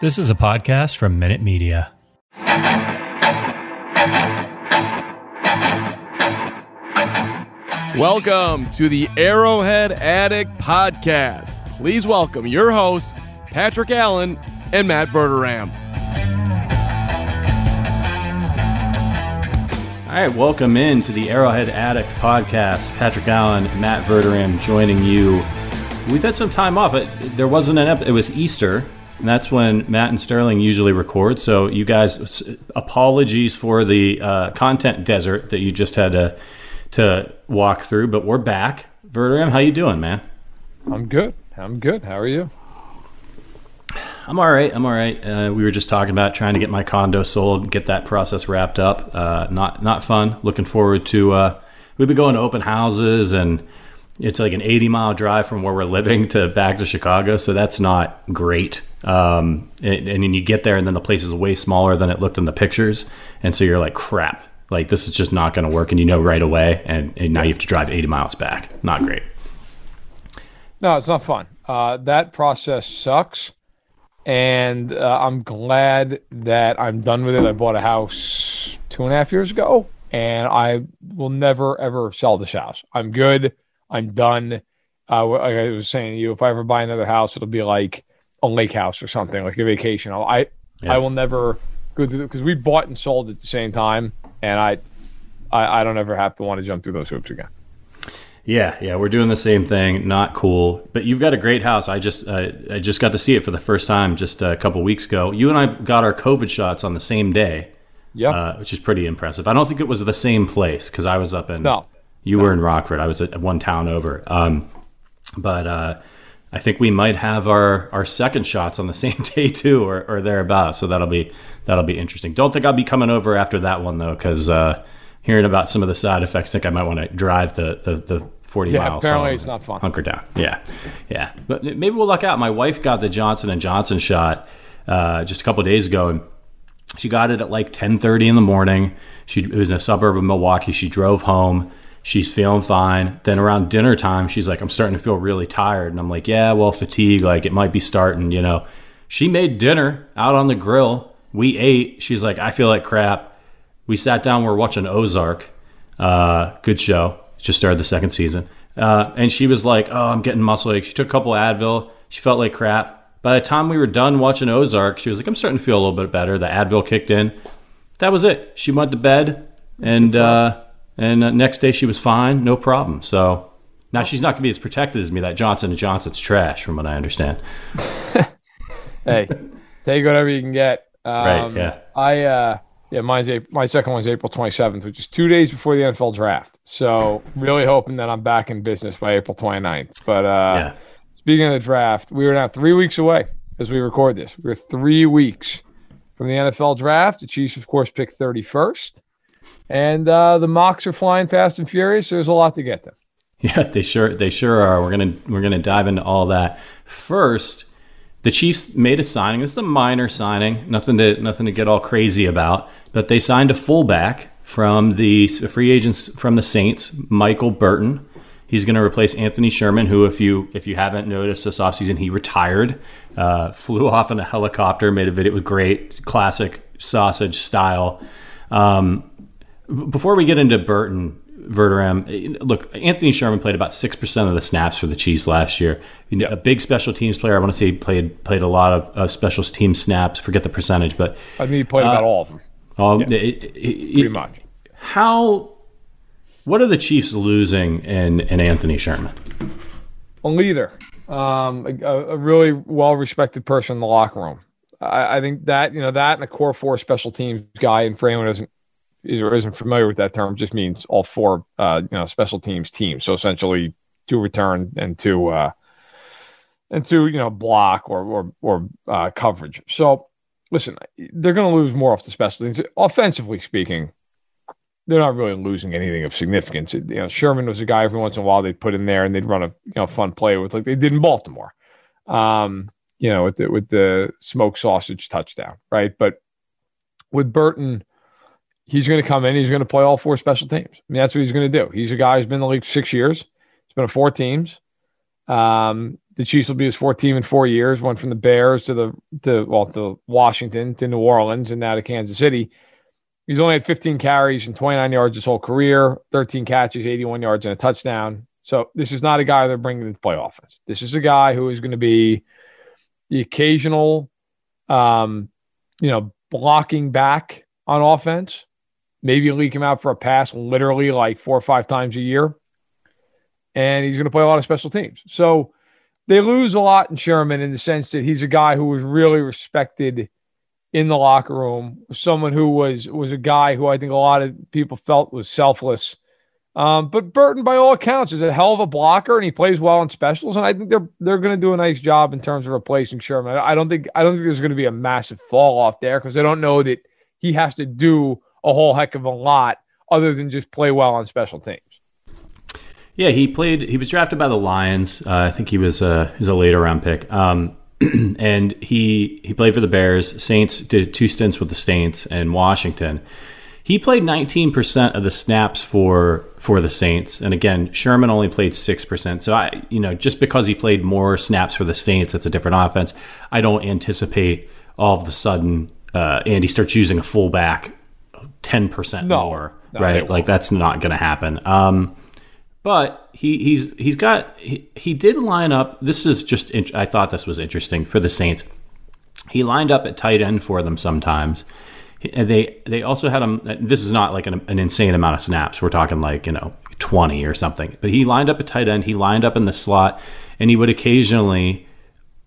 This is a podcast from Minute Media. Welcome to the Arrowhead Addict Podcast. Please welcome your hosts, Patrick Allen and Matt Verderame. All right, welcome in to the Arrowhead Addict podcast. Patrick Allen, Matt Verderame joining you. We've had some time off. It, there wasn't an ep- it was Easter, and that's when Matt and Sterling usually record. So you guys, apologies for the uh, content desert that you just had to to walk through, but we're back. Verderame, how you doing, man? I'm good. I'm good. How are you? I'm all right. I'm all right. Uh, we were just talking about trying to get my condo sold, get that process wrapped up. Uh, not not fun. Looking forward to. Uh, we've been going to open houses, and it's like an 80 mile drive from where we're living to back to Chicago. So that's not great. Um, and, and then you get there, and then the place is way smaller than it looked in the pictures, and so you're like, crap. Like this is just not going to work, and you know right away, and, and now you have to drive 80 miles back. Not great. No, it's not fun. Uh, that process sucks, and uh, I'm glad that I'm done with it. I bought a house two and a half years ago, and I will never ever sell this house. I'm good. I'm done. Uh, like I was saying to you, if I ever buy another house, it'll be like a lake house or something, like a vacation. I Yeah. I will never go through because we bought and sold at the same time, and I I, I don't ever have to want to jump through those hoops again. Yeah, yeah, we're doing the same thing. Not cool, but you've got a great house. I just uh, I just got to see it for the first time just a couple weeks ago. You and I got our COVID shots on the same day, Yeah. uh, which is pretty impressive. I don't think it was the same place because I was up in No. you were in Rockford. I was at one town over. Um, but uh, I think we might have our, our second shots on the same day too, or, or thereabouts. So that'll be that'll be interesting. Don't think I'll be coming over after that one though, because uh, hearing about some of the side effects, I think I might want to drive the the, the forty Yeah, miles. apparently it's not fun. Hunker down. Yeah, yeah. But maybe we'll luck out. My wife got the Johnson and Johnson shot uh, just a couple of days ago, and she got it at like 10:30 in the morning. She it was in a suburb of Milwaukee. She drove home. She's feeling fine. Then around dinner time, she's like, "I'm starting to feel really tired." And I'm like, "Yeah, well, fatigue. Like it might be starting." You know. She made dinner out on the grill. We ate. She's like, "I feel like crap." We sat down. We're watching Ozark. Uh, good show. Just started the second season. Uh, and she was like, "Oh, I'm getting muscle ache." She took a couple Advil. She felt like crap. By the time we were done watching Ozark, she was like, "I'm starting to feel a little bit better." The Advil kicked in. That was it. She went to bed, and uh, and uh, next day she was fine, no problem. So now she's not going to be as protected as me. That Johnson and Johnson's trash, from what I understand. hey, take whatever you can get. Um, Right, yeah. I uh, yeah, mine's April, my second one's April 27th, which is two days before the NFL draft. So really hoping that I'm back in business by April 29th. But uh, Yeah. speaking of the draft, we are now three weeks away as we record this. We're three weeks from the NFL draft. The Chiefs, of course, pick 31st, and uh, the mocks are flying fast and furious. There's a lot to get to. Yeah, they sure they sure are. We're gonna we're gonna dive into all that first. The Chiefs made a signing. This is a minor signing, nothing to nothing to get all crazy about. But they signed a fullback from the free agents from the Saints, Michael Burton. He's going to replace Anthony Sherman, who, if you if you haven't noticed this offseason, he retired, uh, flew off in a helicopter, made a video. It was great, classic sausage style. Um, before we get into Burton, Verderame, eh, look, Anthony Sherman played about six percent of the snaps for the Chiefs last year. You know, a big special teams player. I want to say he played played a lot of uh, special team snaps. Forget the percentage, but I mean, he played about all of them, um, it- it- it- pretty much. how. What are the Chiefs losing in, in Anthony Sherman? a leader, um, a, a really well respected person in the locker room. I, I think that you know that and a core four special teams guy. Anyone who isn't isn't familiar with that term, just means all four uh, you know special teams teams. So essentially, two return and two uh, and two, you know, block or or or uh, coverage. So listen, they're going to lose more off the special teams. Offensively speaking, they're not really losing anything of significance. You know, Sherman was a guy every once in a while they'd put in there and they'd run a you know fun play with like they did in Baltimore. Um, you know, with the with the smoked sausage touchdown, right? But with Burton, he's going to come in. He's going to play all four special teams. I mean, that's what he's going to do. He's a guy who's been in the league six years. He's been on four teams. Um, the Chiefs will be his fourth team in four years. Went from the Bears to the to well to Washington to New Orleans and now to Kansas City. He's only had 15 carries and 29 yards his whole career, 13 catches, 81 yards, and a touchdown. So this is not a guy they're bringing to play offense. This is a guy who is going to be the occasional, um, you know, blocking back on offense. Maybe leak him out for a pass, literally like four or five times a year, and he's going to play a lot of special teams. So they lose a lot in Sherman in the sense that he's a guy who was really respected in the locker room, someone who was was a guy who I think a lot of people felt was selfless. Um, but Burton, by all accounts, is a hell of a blocker, and he plays well in specials. And I think they're they're going to do a nice job in terms of replacing Sherman. I don't think I don't think there's going to be a massive fall off there because I don't know that he has to do a whole heck of a lot other than just play well on special teams. Yeah, he played. He was drafted by the Lions. Uh, I think he was a he's a later round pick. Um, and he he played for the Bears. Saints did two stints with the Saints and Washington. He played 19% of the snaps for for the Saints, and again, Sherman only played six percent. So I, you know, just because he played more snaps for the Saints, that's a different offense. I don't anticipate all of a sudden uh, Andy starts using a fullback 10% no, more, no, right? Like that's not going to happen. Um, but he he's he's got he, he did line up. This is just I thought this was interesting for the Saints. He lined up at tight end for them sometimes. And they they also had him. This is not like an, an insane amount of snaps. We're talking like you know twenty or something. But he lined up at tight end. He lined up in the slot, and he would occasionally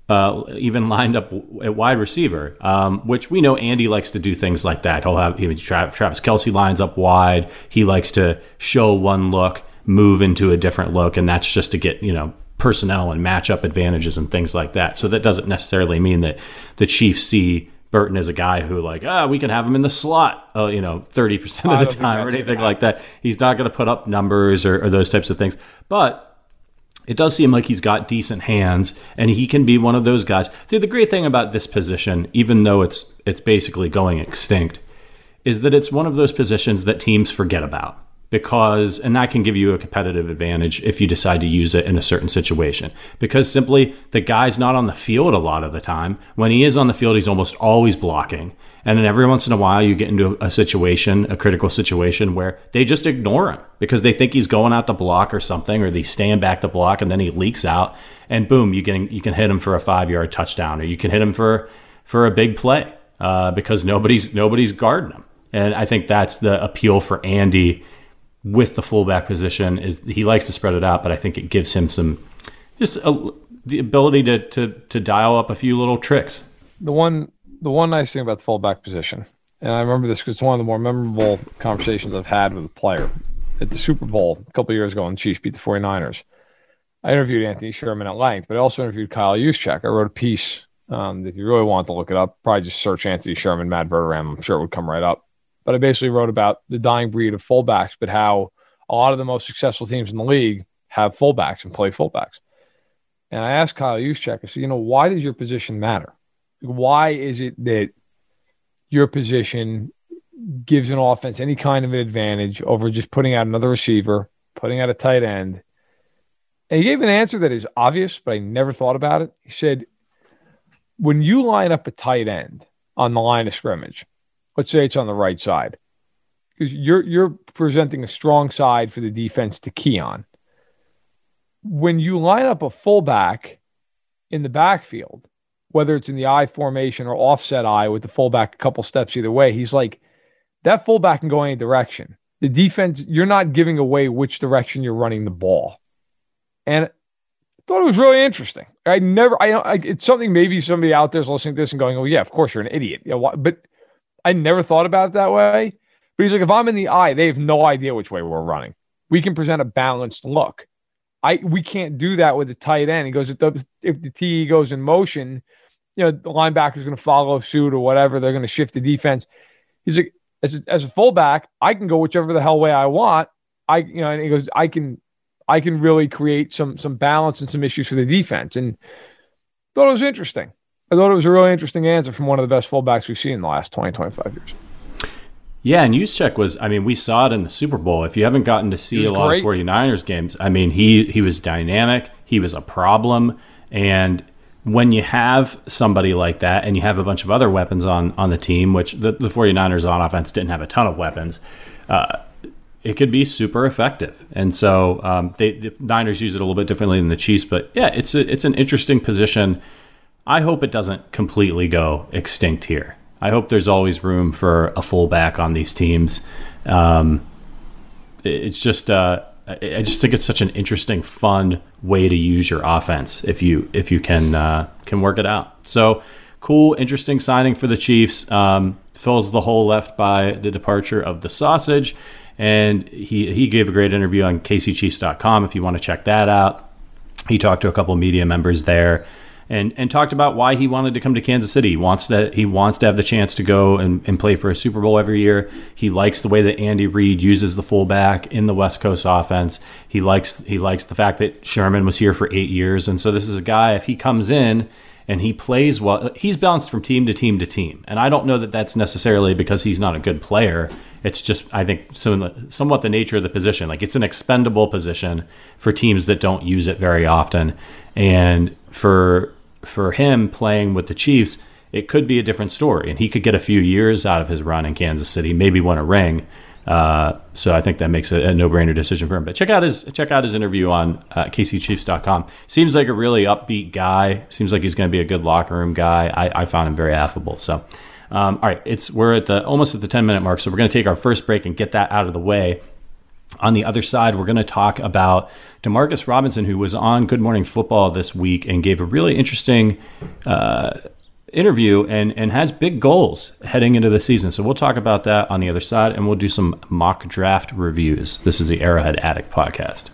uh, even lined up at wide receiver, um, which we know Andy likes to do things like that. He'll have Travis Kelce lines up wide. He likes to show one look move into a different look, and that's just to get you know personnel and matchup advantages and things like that. So that doesn't necessarily mean that the Chiefs see Burton as a guy who like ah we can have him in the slot, uh, you know, thirty percent of the time or anything like that. He's not going to put up numbers or, or those types of things, but it does seem like he's got decent hands and he can be one of those guys. See, the great thing about this position, even though it's it's basically going extinct, is that it's one of those positions that teams forget about because and that can give you a competitive advantage if you decide to use it in a certain situation. Because simply the guy's not on the field a lot of the time. When he is on the field he's almost always blocking and then every once in a while you get into a situation a critical situation where they just ignore him because they think he's going out the block or something or they stand back the block and then he leaks out and boom you can you can hit him for a five yard touchdown or you can hit him for for a big play uh, because nobody's nobody's guarding him and I think that's the appeal for Andy with the fullback position is he likes to spread it out, but I think it gives him some just a, the ability to, to to dial up a few little tricks. The one the one nice thing about the fullback position, and I remember this because it's one of the more memorable conversations I've had with a player at the Super Bowl a couple years ago when the Chiefs beat the 49ers. I interviewed Anthony Sherman at length, but I also interviewed Kyle Juszczyk. I wrote a piece. Um, if you really want to look it up, probably just search Anthony Sherman, Matt Verderame. I'm sure it would come right up but I basically wrote about the dying breed of fullbacks, but how a lot of the most successful teams in the league have fullbacks and play fullbacks. And I asked Kyle Juszczyk, I said, you know, why does your position matter? Why is it that your position gives an offense any kind of an advantage over just putting out another receiver, putting out a tight end? And he gave an answer that is obvious, but I never thought about it. He said, when you line up a tight end on the line of scrimmage, let's say it's on the right side, because you're you're presenting a strong side for the defense to key on. When you line up a fullback in the backfield, whether it's in the I formation or offset I with the fullback a couple steps either way, he's like that fullback can go any direction. The defense, you're not giving away which direction you're running the ball. And I thought it was really interesting. I never, I, I it's something maybe somebody out there's listening to this and going, "Oh yeah, of course you're an idiot." Yeah, but I never thought about it that way. But he's like, if I'm in the I, they have no idea which way we're running. We can present a balanced look. I we can't do that with the tight end. He goes if the if the TE goes in motion, you know the linebacker is going to follow suit or whatever. They're going to shift the defense. He's like as a, as a fullback, I can go whichever the hell way I want. I you know, and he goes, I can I can really create some some balance and some issues for the defense. And thought it was interesting. I thought it was a really interesting answer from one of the best fullbacks we've seen in the last 20, 25 years. Yeah, and Juszczyk was, I mean, we saw it in the Super Bowl. If you haven't gotten to see a lot great. of 49ers games, I mean, he, he was dynamic, he was a problem. And when you have somebody like that and you have a bunch of other weapons on, on the team, which the, the 49ers on offense didn't have a ton of weapons, uh, it could be super effective. And so um, they, the Niners use it a little bit differently than the Chiefs. But yeah, it's, a, it's an interesting position. I hope it doesn't completely go extinct here. I hope there's always room for a fullback on these teams. Um, it's just uh, I just think it's such an interesting, fun way to use your offense if you if you can uh, can work it out. So cool, interesting signing for the Chiefs. Um, fills the hole left by the departure of the sausage, and he he gave a great interview on KCChiefs.com if you want to check that out. He talked to a couple media members there and and talked about why he wanted to come to Kansas City. He wants that he wants to have the chance to go and, and play for a Super Bowl every year. He likes the way that Andy Reid uses the fullback in the West Coast offense. He likes he likes the fact that Sherman was here for eight years, and so this is a guy if he comes in and he plays well, he's bounced from team to team to team, and I don't know that that's necessarily because he's not a good player. It's just I think somewhat the nature of the position. Like it's an expendable position for teams that don't use it very often, and for for him playing with the Chiefs, it could be a different story, and he could get a few years out of his run in Kansas City, maybe win a ring. Uh, so I think that makes a, a, no-brainer decision for him. But check out his check out his interview on uh, KCChiefs.com. Seems like a really upbeat guy. Seems like he's going to be a good locker room guy. I, I found him very affable. So, um, all right, it's we're at the almost at the 10 minute mark. So we're going to take our first break and get that out of the way. On the other side, we're going to talk about Demarcus Robinson, who was on Good Morning Football this week and gave a really interesting uh, interview and, and has big goals heading into the season. So we'll talk about that on the other side and we'll do some mock draft reviews. This is the Arrowhead Addict podcast.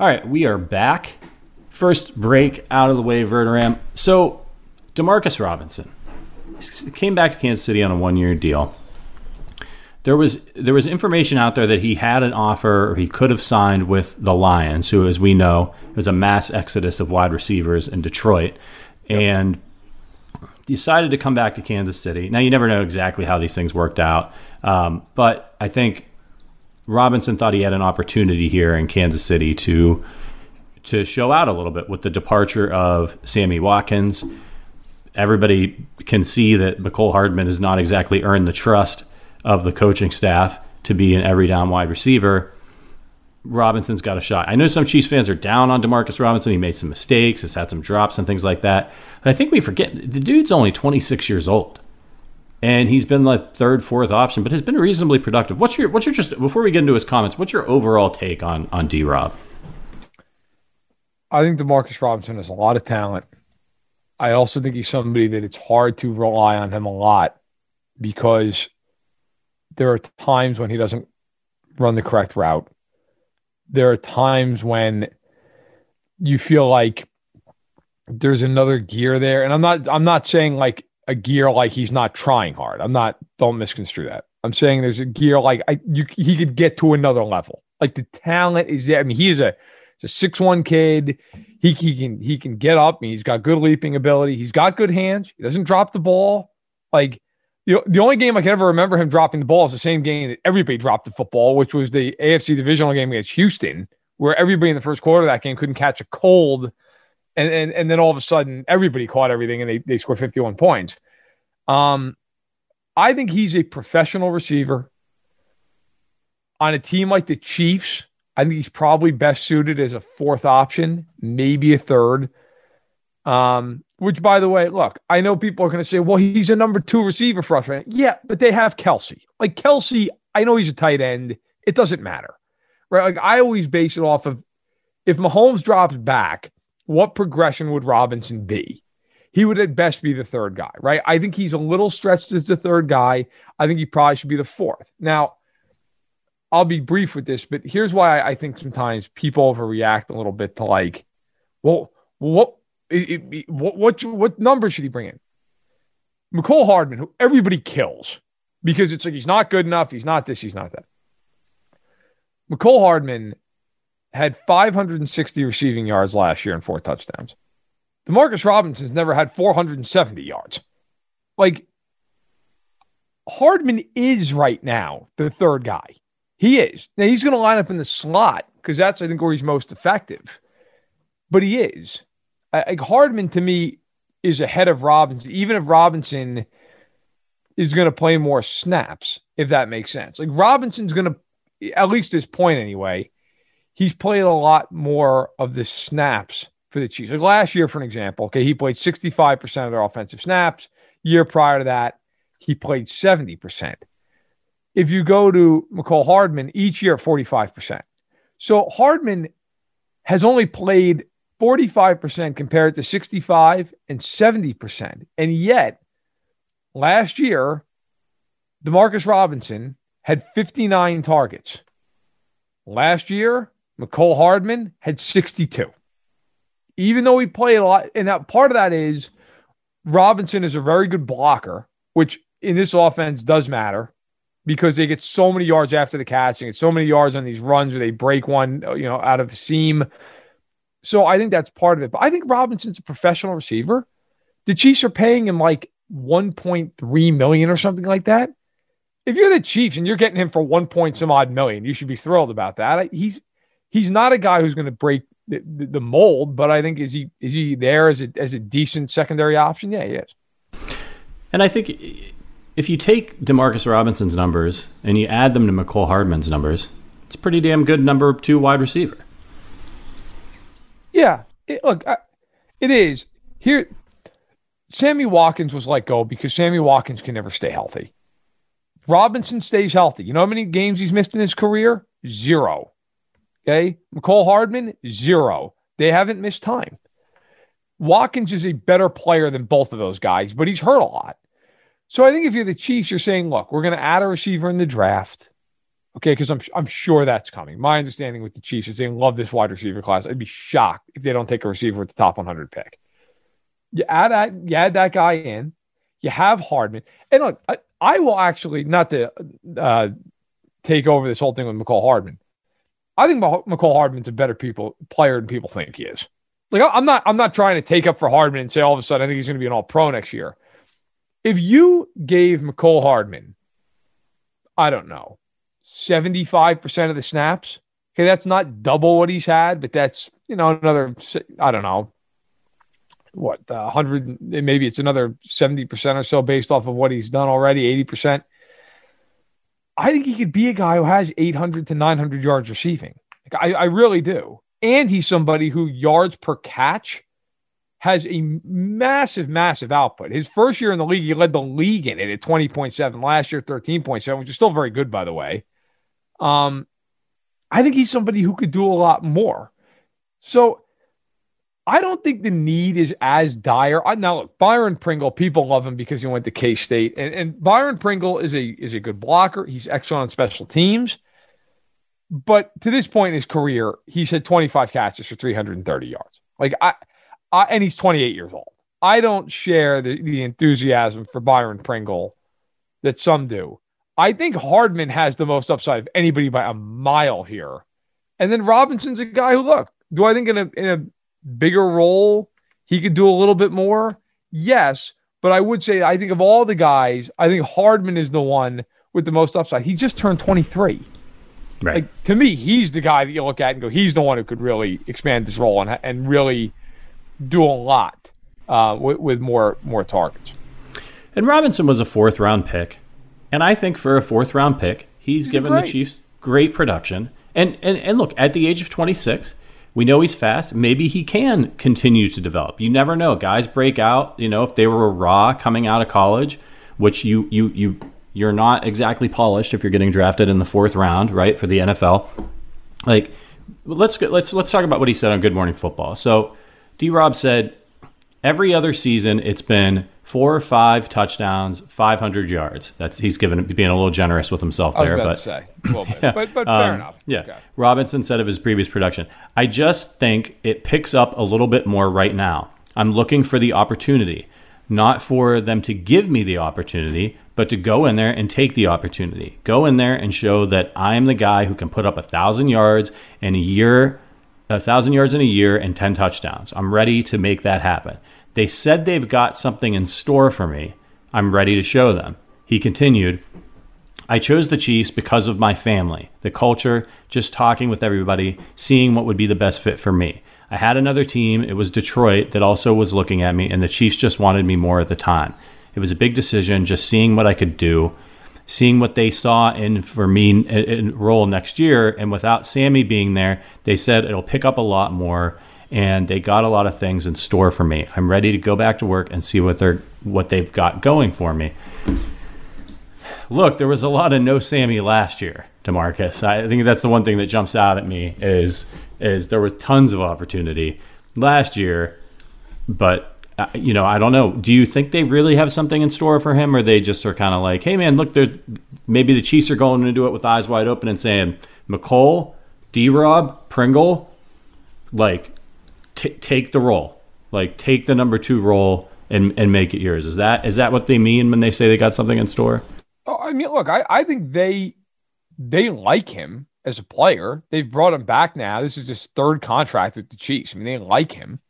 All right, we are back. First break out of the way, Verderame. So, Demarcus Robinson came back to Kansas City on a one year deal there was there was information out there that he had an offer or he could have signed with the Lions, who, as we know, was a mass exodus of wide receivers in Detroit, yep. and decided to come back to Kansas City. Now you never know exactly how these things worked out, um, but I think Robinson thought he had an opportunity here in Kansas City to to show out a little bit with the departure of Sammy Watkins. Everybody can see that Mecole Hardman has not exactly earned the trust of the coaching staff to be an every down wide receiver. Robinson's got a shot. I know some Chiefs fans are down on Demarcus Robinson. He made some mistakes, has had some drops and things like that. But I think we forget the dude's only 26 years old. And he's been the third, fourth option, but has been reasonably productive. What's your what's your just before we get into his comments, what's your overall take on on D Rob? I think Demarcus Robinson has a lot of talent. I also think he's somebody that it's hard to rely on him a lot because there are times when he doesn't run the correct route. There are times when you feel like there's another gear there. And I'm not I'm not saying like a gear like he's not trying hard. I'm not don't misconstrue that. I'm saying there's a gear like I you he could get to another level. Like the talent is there. I mean, he is a a six one kid. He, he can he can get up. He's got good leaping ability. He's got good hands. He doesn't drop the ball. Like the, only game I can ever remember him dropping the ball is the same game that everybody dropped the football, which was the AFC divisional game against Houston, where everybody in the first quarter of that game couldn't catch a cold. And, and, and then all of a sudden, everybody caught everything and they, they scored 51 points. Um, I think he's a professional receiver. On a team like the Chiefs, I think he's probably best suited as a fourth option, maybe a third. Um, which, by the way, look, I know people are going to say, well, he's a number two receiver for us right. Yeah, but they have Kelce. Like Kelce, I know he's a tight end. It doesn't matter. Right. Like I always base it off of if Mahomes drops back, what progression would Robinson be? He would at best be the third guy, right? I think he's a little stretched as the third guy. I think he probably should be the fourth. Now, I'll be brief with this, but here's why I think sometimes people overreact a little bit to like, well, what, it, it, what, what, what number should he bring in? Mecole Hardman, who everybody kills because it's like he's not good enough, he's not this, he's not that. Mecole Hardman had 560 receiving yards last year and four touchdowns. Demarcus Robinson's never had 470 yards. Like Hardman is right now the third guy. He is. Now he's going to line up in the slot because that's I think where he's most effective. But he is. Like Hardman to me is ahead of Robinson, even if Robinson is going to play more snaps, if that makes sense. Like Robinson's going to, at least this point anyway, he's played a lot more of the snaps for the Chiefs. Like last year, for an example, okay, he played 65% of their offensive snaps. Year prior to that, he played 70%. If you go to Mecole Hardman, each year 45%. So Hardman has only played 45% compared to 65 and 70%. And yet, last year, Demarcus Robinson had 59 targets. Last year, Mecole Hardman had 62. Even though he played a lot, and that part of that is Robinson is a very good blocker, which in this offense does matter because they get so many yards after the catch and get so many yards on these runs where they break one, you know, out of the seam. So I think that's part of it. But I think Robinson's a professional receiver. The Chiefs are paying him like 1.3 million or something like that. If you're the Chiefs and you're getting him for one point some odd million, you should be thrilled about that. He's he's not a guy who's going to break the, the, the, mold, but I think is he is he there as a as a decent secondary option? Yeah, he is. And I think if you take Demarcus Robinson's numbers and you add them to Mecole Hardman's numbers, it's a pretty damn good number two wide receiver. Yeah, it, look, I, it is here. Sammy Watkins was let go because Sammy Watkins can never stay healthy. Robinson stays healthy. You know how many games he's missed in his career? Zero. Okay. Mecole Hardman, zero. They haven't missed time. Watkins is a better player than both of those guys, but he's hurt a lot. So I think if you're the Chiefs, you're saying, look, we're going to add a receiver in the draft. Okay, because I'm I'm sure that's coming. My understanding with the Chiefs is they love this wide receiver class. I'd be shocked if they don't take a receiver with the top 100 pick. You add that, you add that guy in. You have Hardman, and look, I, I will actually not to uh, take over this whole thing with Mecole Hardman. I think Mecole Hardman's a better people player than people think he is. Like I'm not I'm not trying to take up for Hardman and say all of a sudden I think he's going to be an All Pro next year. If you gave Mecole Hardman, I don't know, 75% of the snaps, okay, that's not double what he's had, but that's, you know, another, I don't know, what, uh, 100, maybe it's another 70% or so based off of what he's done already, 80%. I think he could be a guy who has 800 to 900 yards receiving. Like, I, I really do. And he's somebody who yards per catch has a massive, massive output. His first year in the league, he led the league in it at 20.7. Last year, 13.7, which is still very good, by the way. Um, I think he's somebody who could do a lot more. So I don't think the need is as dire. I, now, look, Byron Pringle, people love him because he went to K State, and, and Byron Pringle is a is a good blocker. He's excellent on special teams. But to this point in his career, he's had 25 catches for 330 yards. Like I I, and he's 28 years old. I don't share the, the enthusiasm for Byron Pringle that some do. I think Hardman has the most upside of anybody by a mile here. And then Robinson's a guy who, look, do I think in a, in a bigger role he could do a little bit more? Yes. But I would say, I think of all the guys, I think Hardman is the one with the most upside. He just turned 23. Right. Like, to me, he's the guy that you look at and go, he's the one who could really expand this role and, and really do a lot uh, with, with more more targets. And Robinson was a fourth round pick, and I think for a fourth round pick, he's, he's given great. the Chiefs great production. And, and and look, at the age of 26, we know he's fast. Maybe he can continue to develop. You never know. Guys break out. You know, if they were raw coming out of college, which you you you you're not exactly polished if you're getting drafted in the fourth round, right, for the NFL. Like, let's let's let's talk about what he said on Good Morning Football. So D Rob said, Every other season, it's been four or five touchdowns, 500 yards. That's he's given being a little generous with himself there, but to say, a little bit. but but fair um, enough. Yeah. Okay. Robinson said of his previous production. I just think it picks up a little bit more right now. I'm looking for the opportunity, not for them to give me the opportunity, but to go in there and take the opportunity. Go in there and show that I'm the guy who can put up a thousand yards in a year, a thousand yards in a year and 10 touchdowns. I'm ready to make that happen. They said they've got something in store for me. I'm ready to show them. He continued, I chose the Chiefs because of my family, the culture, just talking with everybody, seeing what would be the best fit for me. I had another team, it was Detroit, that also was looking at me, and the Chiefs just wanted me more at the time. It was a big decision, just seeing what I could do, seeing what they saw in for me in, in role next year. And without Sammy being there, they said it'll pick up a lot more, and they got a lot of things in store for me. I'm ready to go back to work and see what they're what they've got going for me look, there was a lot of no Sammy last year, Demarcus. I think that's the one thing that jumps out at me is is there was tons of opportunity last year, but you know I don't know. Do you think they really have something in store for him, or they just are kind of like, hey man, look, there's maybe the Chiefs are going to do it with eyes wide open and saying Mecole, D. Rob, Pringle, like t- take the role, like take the number two role. And, and make it yours. Is that is that what they mean when they say they got something in store? Oh, I mean, look, I, I think they they like him as a player. They've brought him back now. This is his third contract with the Chiefs. I mean, they like him.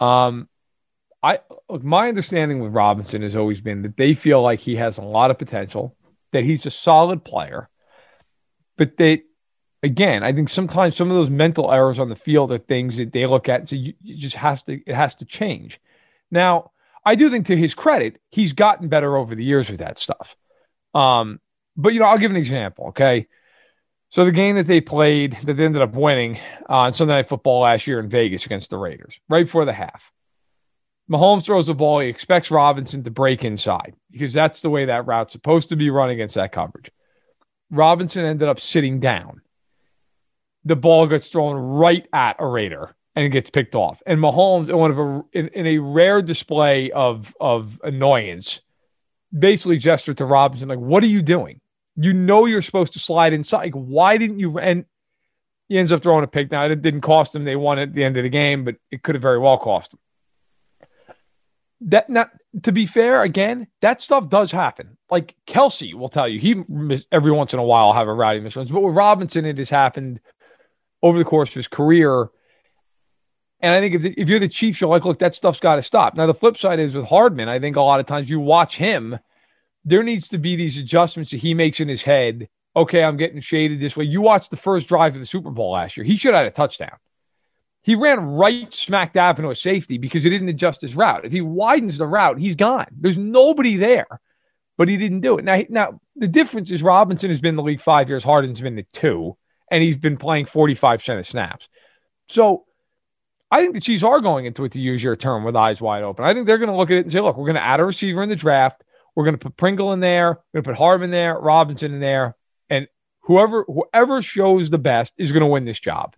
Um, I look, my understanding with Robinson has always been that they feel like he has a lot of potential, that he's a solid player, but they again, I think sometimes some of those mental errors on the field are things that they look at. So you, you just has to it has to change. Now, I do think to his credit, he's gotten better over the years with that stuff. Um, but you know, I'll give an example. Okay. So the game that they played that they ended up winning uh, on Sunday Night Football last year in Vegas against the Raiders, right before the half. Mahomes throws the ball. He expects Robinson to break inside because that's the way that route's supposed to be run against that coverage. Robinson ended up sitting down. The ball gets thrown right at a Raider and it gets picked off. And Mahomes, in one of a in, in a rare display of of annoyance, basically gestured to Robinson like, "What are you doing? You know you're supposed to slide inside. Like, why didn't you?" And he ends up throwing a pick. Now it didn't cost him; they won at the end of the game, but it could have very well cost him. That not to be fair, again, that stuff does happen. Like Kelce will tell you, he every once in a while have a rowdy misruns, but with Robinson, it has happened over the course of his career. And I think if, if you're the Chiefs, you're like, look, that stuff's got to stop. Now, the flip side is with Hardman, I think a lot of times you watch him, there needs to be these adjustments that he makes in his head. Okay, I'm getting shaded this way. You watched the first drive of the Super Bowl last year. He should have had a touchdown. He ran right smack dab into a safety because he didn't adjust his route. If he widens the route, he's gone. There's nobody there, but he didn't do it. Now, now the difference is Robinson has been in the league five years. Harden's been the two, and he's been playing 45% of snaps. So I think the Chiefs are going into it to use your term with eyes wide open. I think they're going to look at it and say, look, we're going to add a receiver in the draft. We're going to put Pringle in there. We're going to put Hardman there, Robinson in there, and whoever whoever shows the best is going to win this job.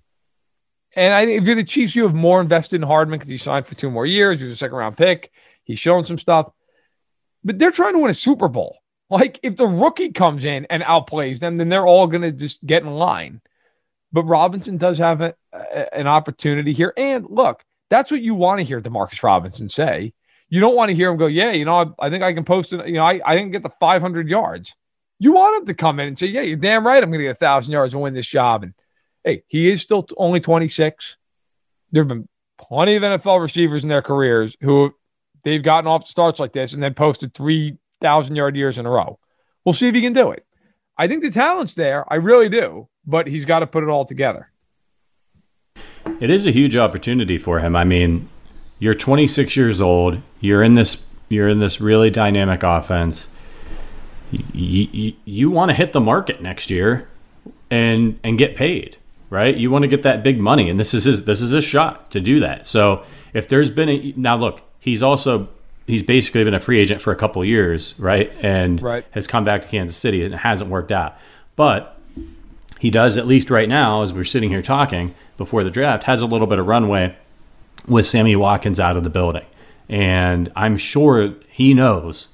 And I if you're the Chiefs, you have more invested in Hardman because he signed for two more years. He was a second round pick. He's shown some stuff, but they're trying to win a Super Bowl. Like if the rookie comes in and outplays them, then they're all going to just get in line. But Robinson does have a, a, an opportunity here. And look, that's what you want to hear Demarcus Robinson say. You don't want to hear him go, yeah, you know, I, I think I can post it. You know, I, I didn't get the 500 yards. You want him to come in and say, yeah, you're damn right. I'm going to get a thousand yards and win this job. And hey, he is still only 26. There have been plenty of NFL receivers in their careers who they've gotten off starts like this and then posted 3,000 yard years in a row. We'll see if he can do it. I think the talent's there. I really do but he's got to put it all together. It is a huge opportunity for him. I mean, you're 26 years old. You're in this. You're in this really dynamic offense. You, you, you want to hit the market next year, and and get paid, right? You want to get that big money, and this is his this is his shot to do that. So if there's been a now look, he's also he's basically been a free agent for a couple years, right? And right. has come back to Kansas City and it hasn't worked out. But he does at least right now, as we're sitting here talking before the draft, has a little bit of runway with Sammy Watkins out of the building. And I'm sure he knows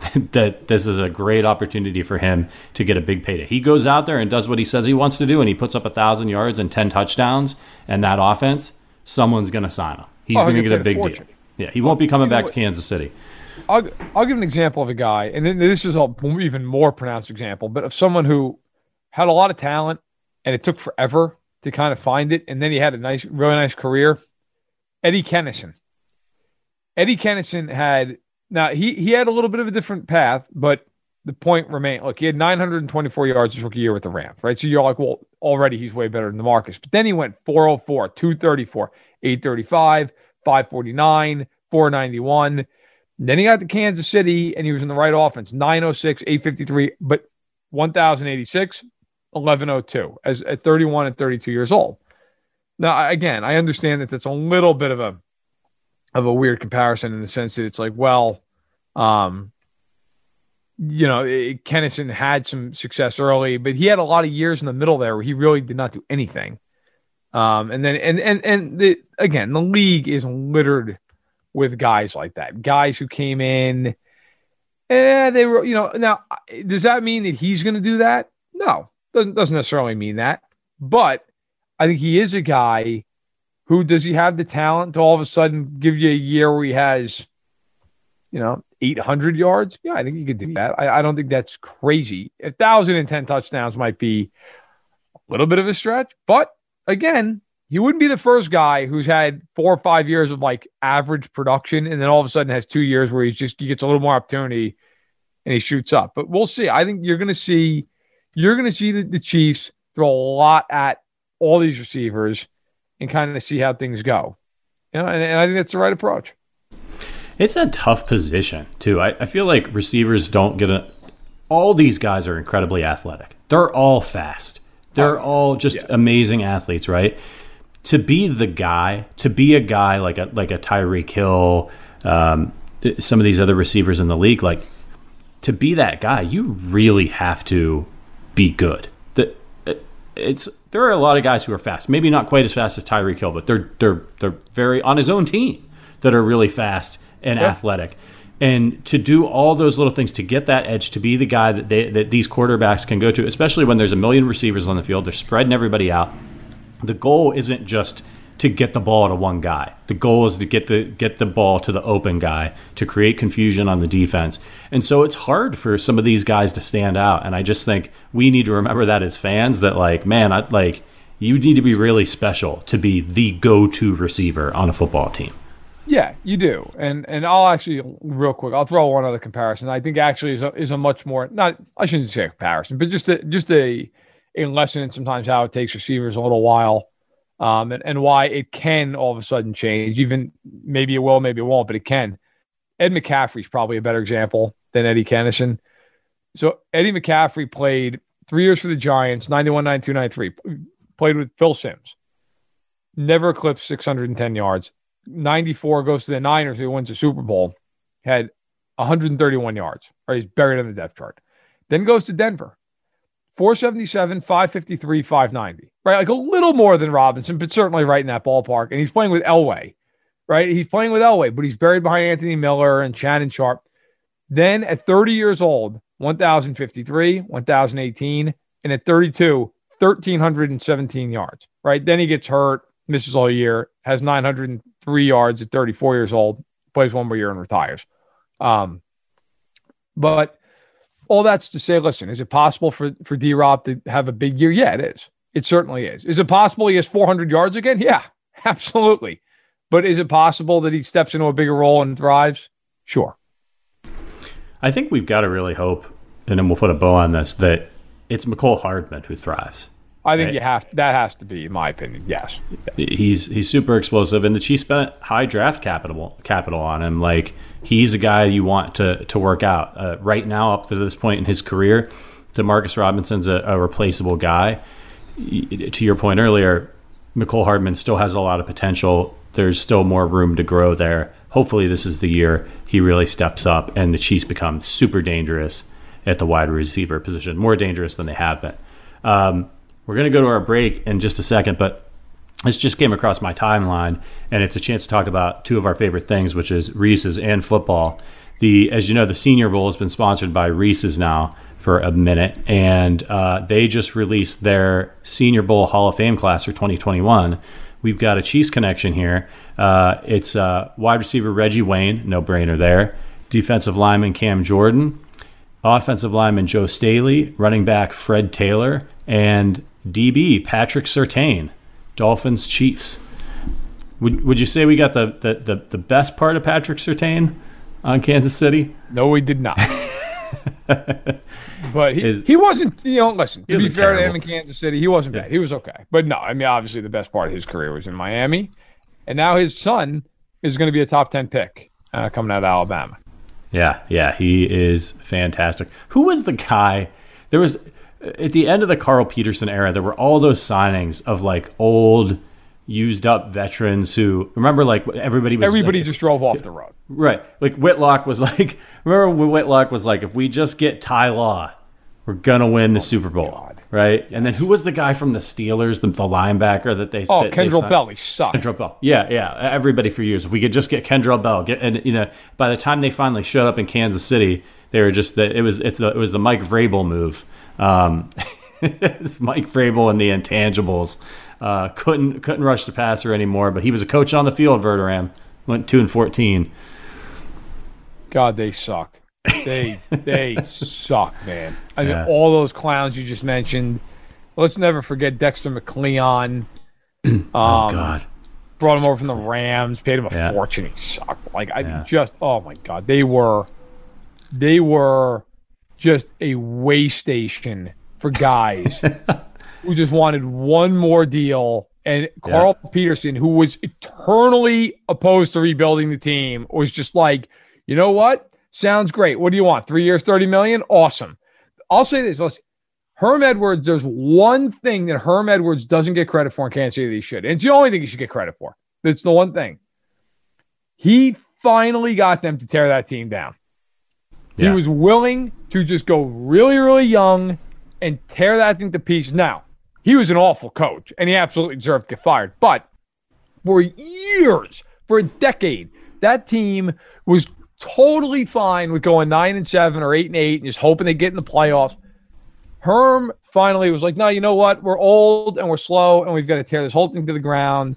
that this is a great opportunity for him to get a big payday. He goes out there and does what he says he wants to do, and he puts up a thousand yards and ten touchdowns, and that offense, someone's going to sign him. He's Oh, going to get a big fortune. deal. Yeah, he won't be coming You know back what? to Kansas City. I'll, I'll give an example of a guy, and then this is a even more pronounced example, but of someone who had a lot of talent and it took forever to kind of find it, and then he had a nice, really nice career. Eddie Kennison. Eddie Kennison had now he he had a little bit of a different path, but the point remained. Look, he had 924 yards his rookie year with the Rams, right? So you're like, well, already he's way better than Demarcus. But then he went 404, 234, 835, 549, 491. Then he got to Kansas City and he was in the right offense 906, 853, but 1086, 1102 as at 31 and 32 years old. Now, again, I understand that that's a little bit of a of a weird comparison in the sense that it's like, well, um, you know, it, Kennison had some success early, but he had a lot of years in the middle there where he really did not do anything. Um, and then and and and the again, the league is littered with guys like that, guys who came in. Eh, they were, you know. Now, does that mean that he's going to do that? No, doesn't doesn't necessarily mean that. But I think he is a guy who does he have the talent to all of a sudden give you a year where he has, you know, 800 yards? Yeah, I think he could do that. I, I don't think that's crazy. A thousand and ten touchdowns might be a little bit of a stretch, but again, he wouldn't be the first guy who's had four or five years of like average production, and then all of a sudden has two years where he's just he gets a little more opportunity and he shoots up. But we'll see. I think you're going to see you're going to see the, the Chiefs throw a lot at all these receivers and kind of see how things go. You know, and, and I think that's the right approach. It's a tough position too. I, I feel like receivers don't get a. All these guys are incredibly athletic. They're all fast. They're all just amazing athletes, right? To be the guy, to be a guy like a like a Tyreek Hill, um, some of these other receivers in the league, like to be that guy, you really have to be good. It's there are a lot of guys who are fast, maybe not quite as fast as Tyreek Hill, but they're they're they're very on his own team that are really fast and athletic. And to do all those little things to get that edge, to be the guy that they that these quarterbacks can go to, especially when there's a million receivers on the field, they're spreading everybody out. The goal isn't just to get the ball to one guy. The goal is to get the get the ball to the open guy to create confusion on the defense. And so it's hard for some of these guys to stand out. And I just think we need to remember that as fans that like, man, I like you need to be really special to be the go-to receiver on a football team. Yeah, you do. And and I'll actually real quick, I'll throw one other comparison. I think actually is a, is a much more not I shouldn't say comparison, but just a just a a lesson in sometimes how it takes receivers a little while. Um, and, and why it can all of a sudden change. Even maybe it will, maybe it won't, but it can. Ed McCaffrey's probably a better example than Eddie Kennison. So Eddie McCaffrey played three years for the Giants, 91, 92, 93. Played with Phil Simms. Never eclipsed 610 yards. 94 goes to the Niners, who wins the Super Bowl. Had 131 yards. Right, he's buried on the depth chart. Then goes to Denver. 477, 553, 590. Right, like a little more than Robinson, but certainly right in that ballpark. And he's playing with Elway. Right, he's playing with Elway, but he's buried behind Anthony Miller and Shannon Sharpe. Then at 30 years old, 1,053, 1,018, and at 32, 1,317 yards. Right, then he gets hurt, misses all year, has 903 yards at 34 years old, plays one more year and retires. Um, but all that's to say, listen, is it possible for, for D Rob to have a big year? Yeah, it is. It certainly is. Is it possible he has 400 yards again? Yeah, absolutely. But is it possible that he steps into a bigger role and thrives? Sure. I think we've got to really hope, and then we'll put a bow on this, that it's Mecole Hardman who thrives. I think Right. you have that has to be, in my opinion. Yes. He's he's super explosive, and the Chiefs spent high draft capital capital on him. Like he's a guy you want to to work out. Uh, right now, up to this point in his career, Demarcus Robinson's a, a replaceable guy. To your point earlier, Mecole Hardman still has a lot of potential. There's still more room to grow there. Hopefully, this is the year he really steps up and the Chiefs become super dangerous at the wide receiver position, more dangerous than they have been. Um, we're going to go to our break in just a second, but this just came across my timeline, and it's a chance to talk about two of our favorite things, which is Reese's and football. The as you know, the Senior Bowl has been sponsored by Reese's now for a minute, and uh, they just released their Senior Bowl Hall of Fame class for 2021. We've got a Chiefs connection here. Uh, it's uh, wide receiver Reggie Wayne, no brainer there. Defensive lineman Cam Jordan, offensive lineman Joe Staley, running back Fred Taylor, and DB Patrick Surtain. Dolphins Chiefs. Would would you say we got the the, the, the best part of Patrick Surtain on Kansas City? No, we did not. but he, Is- he wasn't, you know, listen, to be fair to him in Kansas City, he wasn't bad. He was okay. But no, I mean, obviously the best part of his career was in Miami. And now his son is going to be a top 10 pick uh, coming out of Alabama. Yeah, yeah, he is fantastic. Who was the guy? There was at the end of the Carl Peterson era. There were all those signings of like old, used up veterans who remember like everybody was Everybody just drove off the road. right. Like Whitlock was like remember when Whitlock was like if we just get Ty Law, we're gonna win the oh, Super Bowl. God. Right, and then who was the guy from the Steelers, the, the linebacker that they Oh, that Kendrell? Bell, he sucked. Kendrell Bell. Yeah, yeah. Everybody for years. If we could just get Kendrell Bell, get and you know, by the time they finally showed up in Kansas City, they were just the, it was it's the, it was the Mike Vrabel move. Um, Mike Vrabel and the intangibles. Uh, couldn't couldn't rush the passer anymore, but he was a coach on the field. Verderame went two and fourteen. God, they sucked. They they sucked, man. I mean, Yeah. all those clowns you just mentioned. Let's never forget Dexter McCleon. Um, oh God. brought him over from the Rams, paid him a Yeah. fortune. He sucked. Like I Yeah. just, oh my god, they were, they were just a way station for guys who just wanted one more deal. And Carl Peterson, who was eternally opposed to rebuilding the team, was just like, you know what? Sounds great. What do you want? Three years, thirty million? Awesome. I'll say this. Listen, Herm Edwards, there's one thing that Herm Edwards doesn't get credit for in Kansas City that he should. And it's the only thing he should get credit for. It's the one thing. He finally got them to tear that team down. He was willing to just go really, really young and tear that thing to pieces. Now, he was an awful coach and he absolutely deserved to get fired. But for years, for a decade, that team was totally fine with going nine and seven or eight and eight and just hoping they get in the playoffs. Herm finally was like, no, you know what? We're old and we're slow and we've got to tear this whole thing to the ground.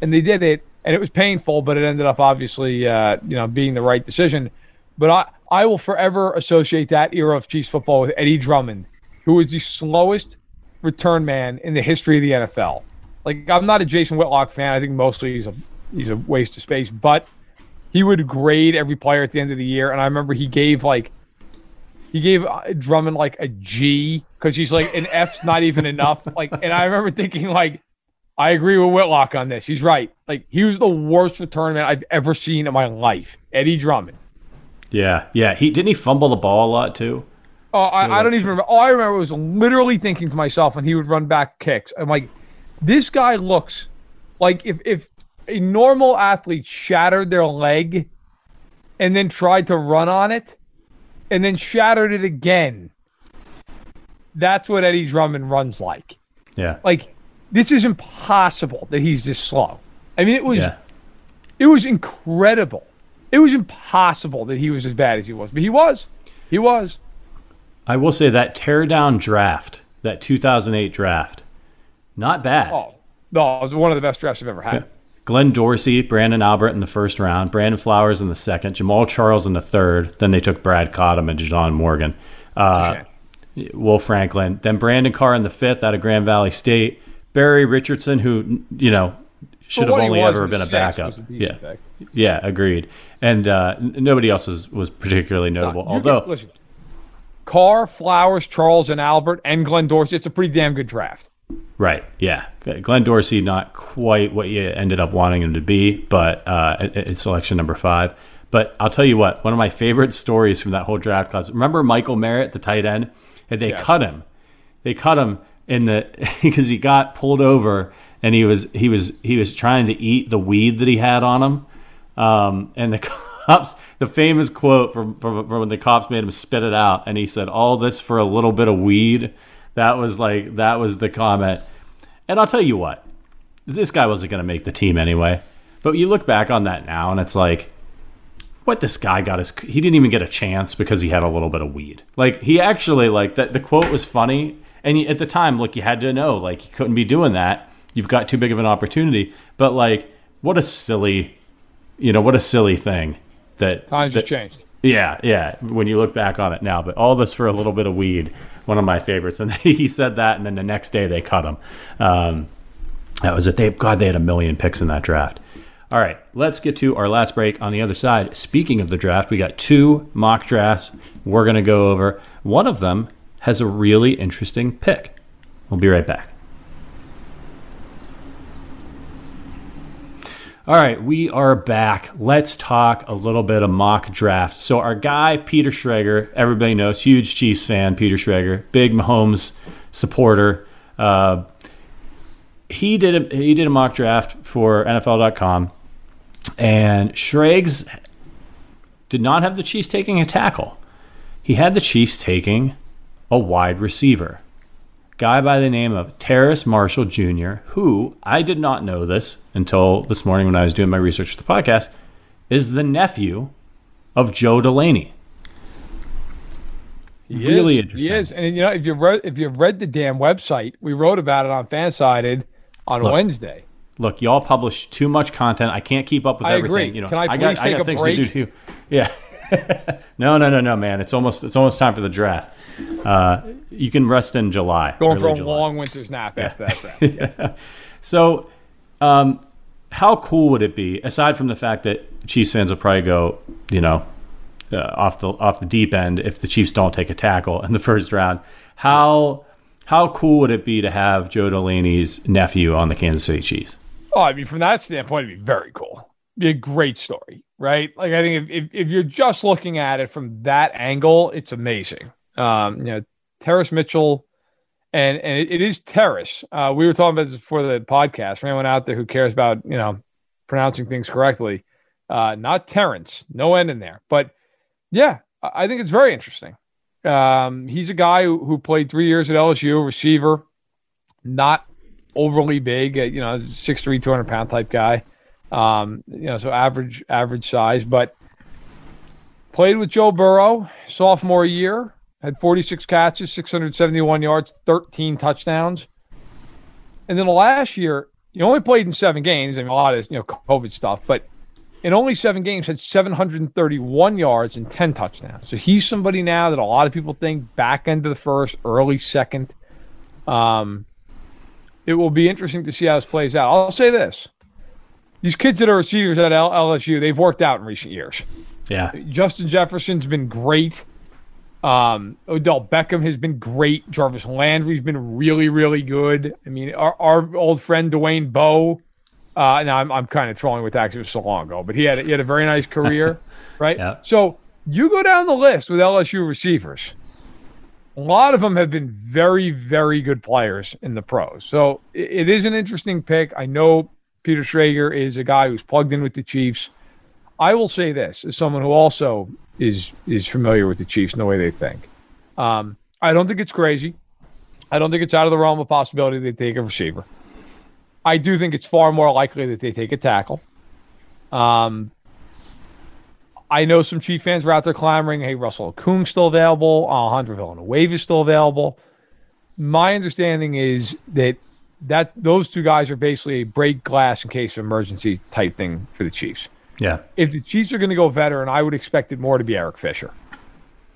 And they did it, and it was painful, but it ended up obviously, uh, you know, being the right decision. But I, I will forever associate that era of Chiefs football with Eddie Drummond, who was the slowest return man in the history of the NFL. Like, I'm not a Jason Whitlock fan. I think mostly he's a he's a waste of space, but he would grade every player at the end of the year. And I remember he gave like he gave uh, Drummond like a G because he's like an F's not even enough. Like, and I remember thinking like, I agree with Whitlock on this. He's right. Like, he was the worst return man I've ever seen in my life. Eddie Drummond. Yeah, yeah. He didn't he fumble the ball a lot too. Oh, I, I don't even remember. All I remember was literally thinking to myself when he would run back kicks. I'm like, this guy looks like if if a normal athlete shattered their leg and then tried to run on it and then shattered it again. That's what Eddie Drummond runs like. Yeah, Like this is impossible that he's this slow. I mean, it was yeah. it was incredible. It was impossible that he was as bad as he was, but he was. He was. I will say that tear down draft, that 2008 draft, not bad. Oh, no, it was one of the best drafts I've ever had. Glenn Dorsey, Branden Albert in the first round, Brandon Flowers in the second, Jamaal Charles in the third. Then they took Brad Cottam and John Morgan, uh, Will Franklin. Then Brandon Carr in the fifth out of Grand Valley State. Barry Richardson, who you know should have only ever been a backup. a Yeah. Yeah, agreed. And uh, n- nobody else was was particularly notable. You Although get- listen, Carr, Flowers, Charles, and Albert, and Glenn Dorsey, it's a pretty damn good draft. Right. Yeah. Glenn Dorsey, not quite what you ended up wanting him to be, but uh, it- it's selection number five. But I'll tell you what, one of my favorite stories from that whole draft class. Remember Michael Merritt, the tight end? And they Yes. cut him. They cut him in the because he got pulled over and he was he was he was trying to eat the weed that he had on him. Um, and the cops, the famous quote from, from, from when the cops made him spit it out, and he said, "All this for a little bit of weed." That was like that was the comment. And I'll tell you what, this guy wasn't going to make the team anyway. But you look back on that now, and it's like, what this guy got is he didn't even get a chance because he had a little bit of weed. Like he actually like that. The quote was funny, and at the time, look, you had to know like he couldn't be doing that. You've got too big of an opportunity. But like, what a silly, you know, what a silly thing that Times that, have changed. yeah, yeah. When you look back on it now, but all this for a little bit of weed, one of my favorites. And he said that, and then the next day they cut him. Um, that was it. They God, they had a million picks in that draft. All right, let's get to our last break on the other side. Speaking of the draft, we got two mock drafts we're going to go over. One of them has a really interesting pick. We'll be right back. All right, we are back. Let's talk a little bit of mock draft. So our guy Peter Schrager, everybody knows, huge Chiefs fan. Peter Schrager, big Mahomes supporter. Uh, he did a, he did a mock draft for NFL.com, and Schrags did not have the Chiefs taking a tackle. He had the Chiefs taking a wide receiver guy by the name of Terrace Marshall Jr., who I did not know this until this morning when I was doing my research for the podcast, is the nephew of Joe Delaney. He really is. interesting. He is, and you know, if you read if you read the damn website, we wrote about it on Fansided on Look, Wednesday. Look, y'all publish too much content. I can't keep up with I everything. agree. You know, Can I got please I got take a things break? to do too. Yeah. no, no, no, no, man. It's almost it's almost time for the draft. Uh, you can rest in July. Going for a July. long winter's nap after that. draft. So, um, how cool would it be, aside from the fact that Chiefs fans will probably go, you know, uh, off the off the deep end if the Chiefs don't take a tackle in the first round? How how cool would it be to have Joe Delaney's nephew on the Kansas City Chiefs? Oh, I mean, from that standpoint, it'd be very cool. It'd Be a great story, right? Like, I think if, if, if you're just looking at it from that angle, it's amazing. Um, you know, Terrace Mitchell, and and it, it is Terrace. Uh, we were talking about this before the podcast. For anyone out there who cares about you know pronouncing things correctly, uh, not Terrence, no end in there. But yeah, I think it's very interesting. Um, he's a guy who, who played three years at LSU, receiver, not overly big, uh, you know, 6'3", 200 pound type guy. Um, you know, so average average size, but played with Joe Burrow sophomore year, had 46 catches, 671 yards, 13 touchdowns. And then the last year, he only played in seven games. I mean, a lot of you know COVID stuff, but in only seven games, had 731 yards and 10 touchdowns. So he's somebody now that a lot of people think back end of the first, early second. Um, it will be interesting to see how this plays out. I'll say this: these kids that are receivers at L- LSU, they've worked out in recent years. Yeah, Justin Jefferson's been great. Um, Odell Beckham has been great. Jarvis Landry's been really, really good. I mean, our, our old friend Dwayne Bowe. Uh, now I'm, I'm kind of trolling with that because it was so long ago, but he had he had a very nice career, right? Yeah. So you go down the list with LSU receivers. A lot of them have been very, very good players in the pros. So it, it is an interesting pick. I know Peter Schrager is a guy who's plugged in with the Chiefs. I will say this as someone who also is is familiar with the Chiefs in the way they think. Um, I don't think it's crazy. I don't think it's out of the realm of possibility they take a receiver. I do think it's far more likely that they take a tackle. Um, I know some Chief fans were out there clamoring, "Hey, Russell Okung's still available. Alejandro Villanueva is still available." My understanding is that that those two guys are basically a break glass in case of emergency type thing for the Chiefs yeah. if the Chiefs are going to go veteran, I would expect it more to be Eric Fisher.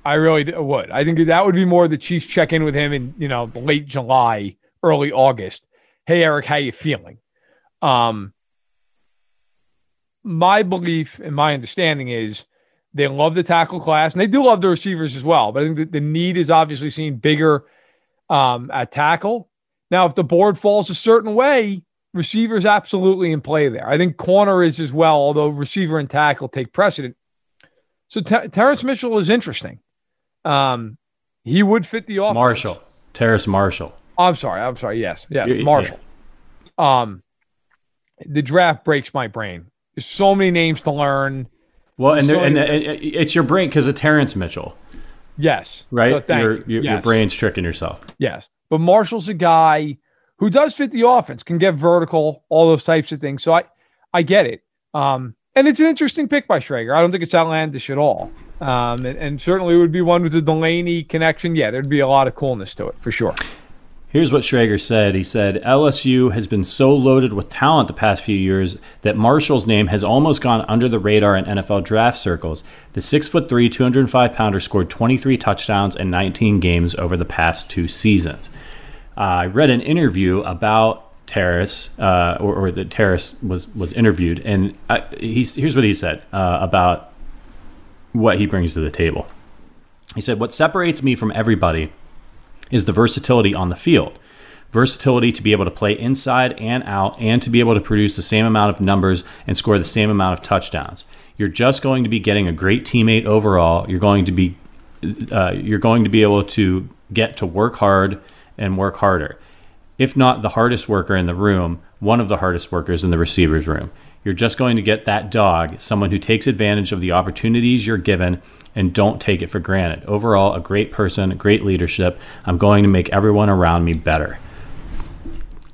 I really would. I think that would be more the Chiefs check in with him in you know late July, early August. Hey Eric, how you feeling? Um, my belief and my understanding is they love the tackle class and they do love the receivers as well. But I think that the need is obviously seen bigger um, at tackle. Now, if the board falls a certain way, receivers absolutely in play there. I think corner is as well, although receiver and tackle take precedent. So Ter- Terrence Mitchell is interesting. Um, he would fit the offense. Marshall, Terrace Marshall. I'm sorry. I'm sorry. Yes. Yes. Yeah, yeah. Marshall. Um, the draft breaks my brain. There's so many names to learn. Well, and, there, So and it- it's your brain because of Terrence Mitchell, Yes. right? So your, you. your, your brain's tricking yourself. Yes. But Marshall's a guy who does fit the offense, can get vertical, all those types of things. So I, I get it. Um, and it's an interesting pick by Schrager. I don't think it's outlandish at all. Um, and, and certainly it would be one with the Delaney connection. Yeah, there'd be a lot of coolness to it for sure. Here's what Schrager said. He said, LSU has been so loaded with talent the past few years that Marshall's name has almost gone under the radar in NFL draft circles. The 6'3, 205 pounder scored 23 touchdowns in 19 games over the past two seasons. I read an interview about Terrace, uh, or, or that Terrace was, was interviewed, and I, he's, here's what he said uh, about what he brings to the table. He said, What separates me from everybody is the versatility on the field. Versatility to be able to play inside and out and to be able to produce the same amount of numbers and score the same amount of touchdowns. You're just going to be getting a great teammate overall. You're going to be uh, you're going to be able to get to work hard and work harder. If not the hardest worker in the room, one of the hardest workers in the receiver's room. You're just going to get that dog, someone who takes advantage of the opportunities you're given and don't take it for granted. Overall, a great person, great leadership. I'm going to make everyone around me better.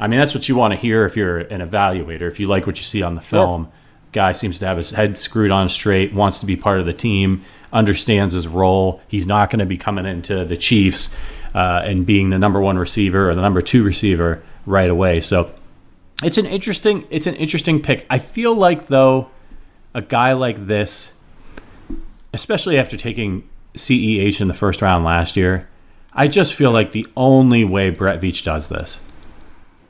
I mean, that's what you want to hear if you're an evaluator. If you like what you see on the film, sure. guy seems to have his head screwed on straight, wants to be part of the team, understands his role. He's not going to be coming into the Chiefs uh, and being the number one receiver or the number two receiver right away. So it's an interesting it's an interesting pick. I feel like though a guy like this, especially after taking CEH in the first round last year, I just feel like the only way Brett Veach does this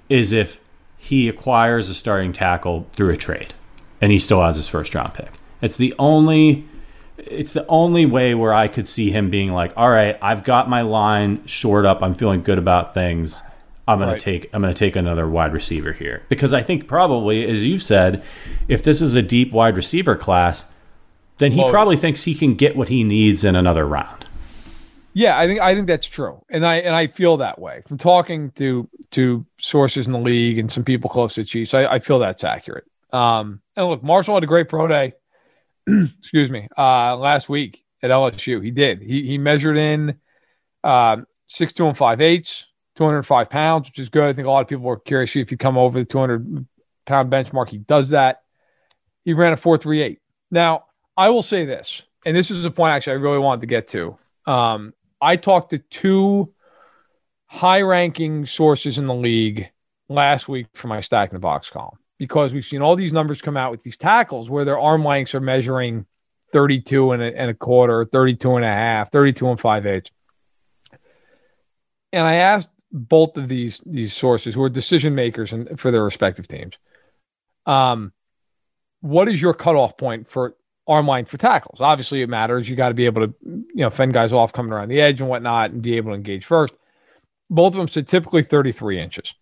is if he acquires a starting tackle through a trade and he still has his first round pick. It's the only it's the only way where I could see him being like, "All right, I've got my line shored up. I'm feeling good about things. I'm right. to take I'm going to take another wide receiver here because I think probably as you said, if this is a deep wide receiver class, then he well, probably thinks he can get what he needs in another round. Yeah, I think I think that's true, and I and I feel that way from talking to to sources in the league and some people close to Chiefs. I, I feel that's accurate. Um, and look, Marshall had a great pro day. excuse me, uh, last week at LSU. He did. He he measured in uh, six two and five eighths. 205 pounds, which is good. I think a lot of people were curious if you come over the 200 pound benchmark. He does that. He ran a 438. Now, I will say this, and this is a point actually I really wanted to get to. Um, I talked to two high ranking sources in the league last week for my stacking the box column because we've seen all these numbers come out with these tackles where their arm lengths are measuring 32 and a, and a quarter, 32 and a half, 32 and 5 eighths. And I asked both of these these sources who are decision makers in, for their respective teams. Um, what is your cutoff point for arm length for tackles? Obviously, it matters. You got to be able to you know fend guys off coming around the edge and whatnot, and be able to engage first. Both of them said typically 33 inches,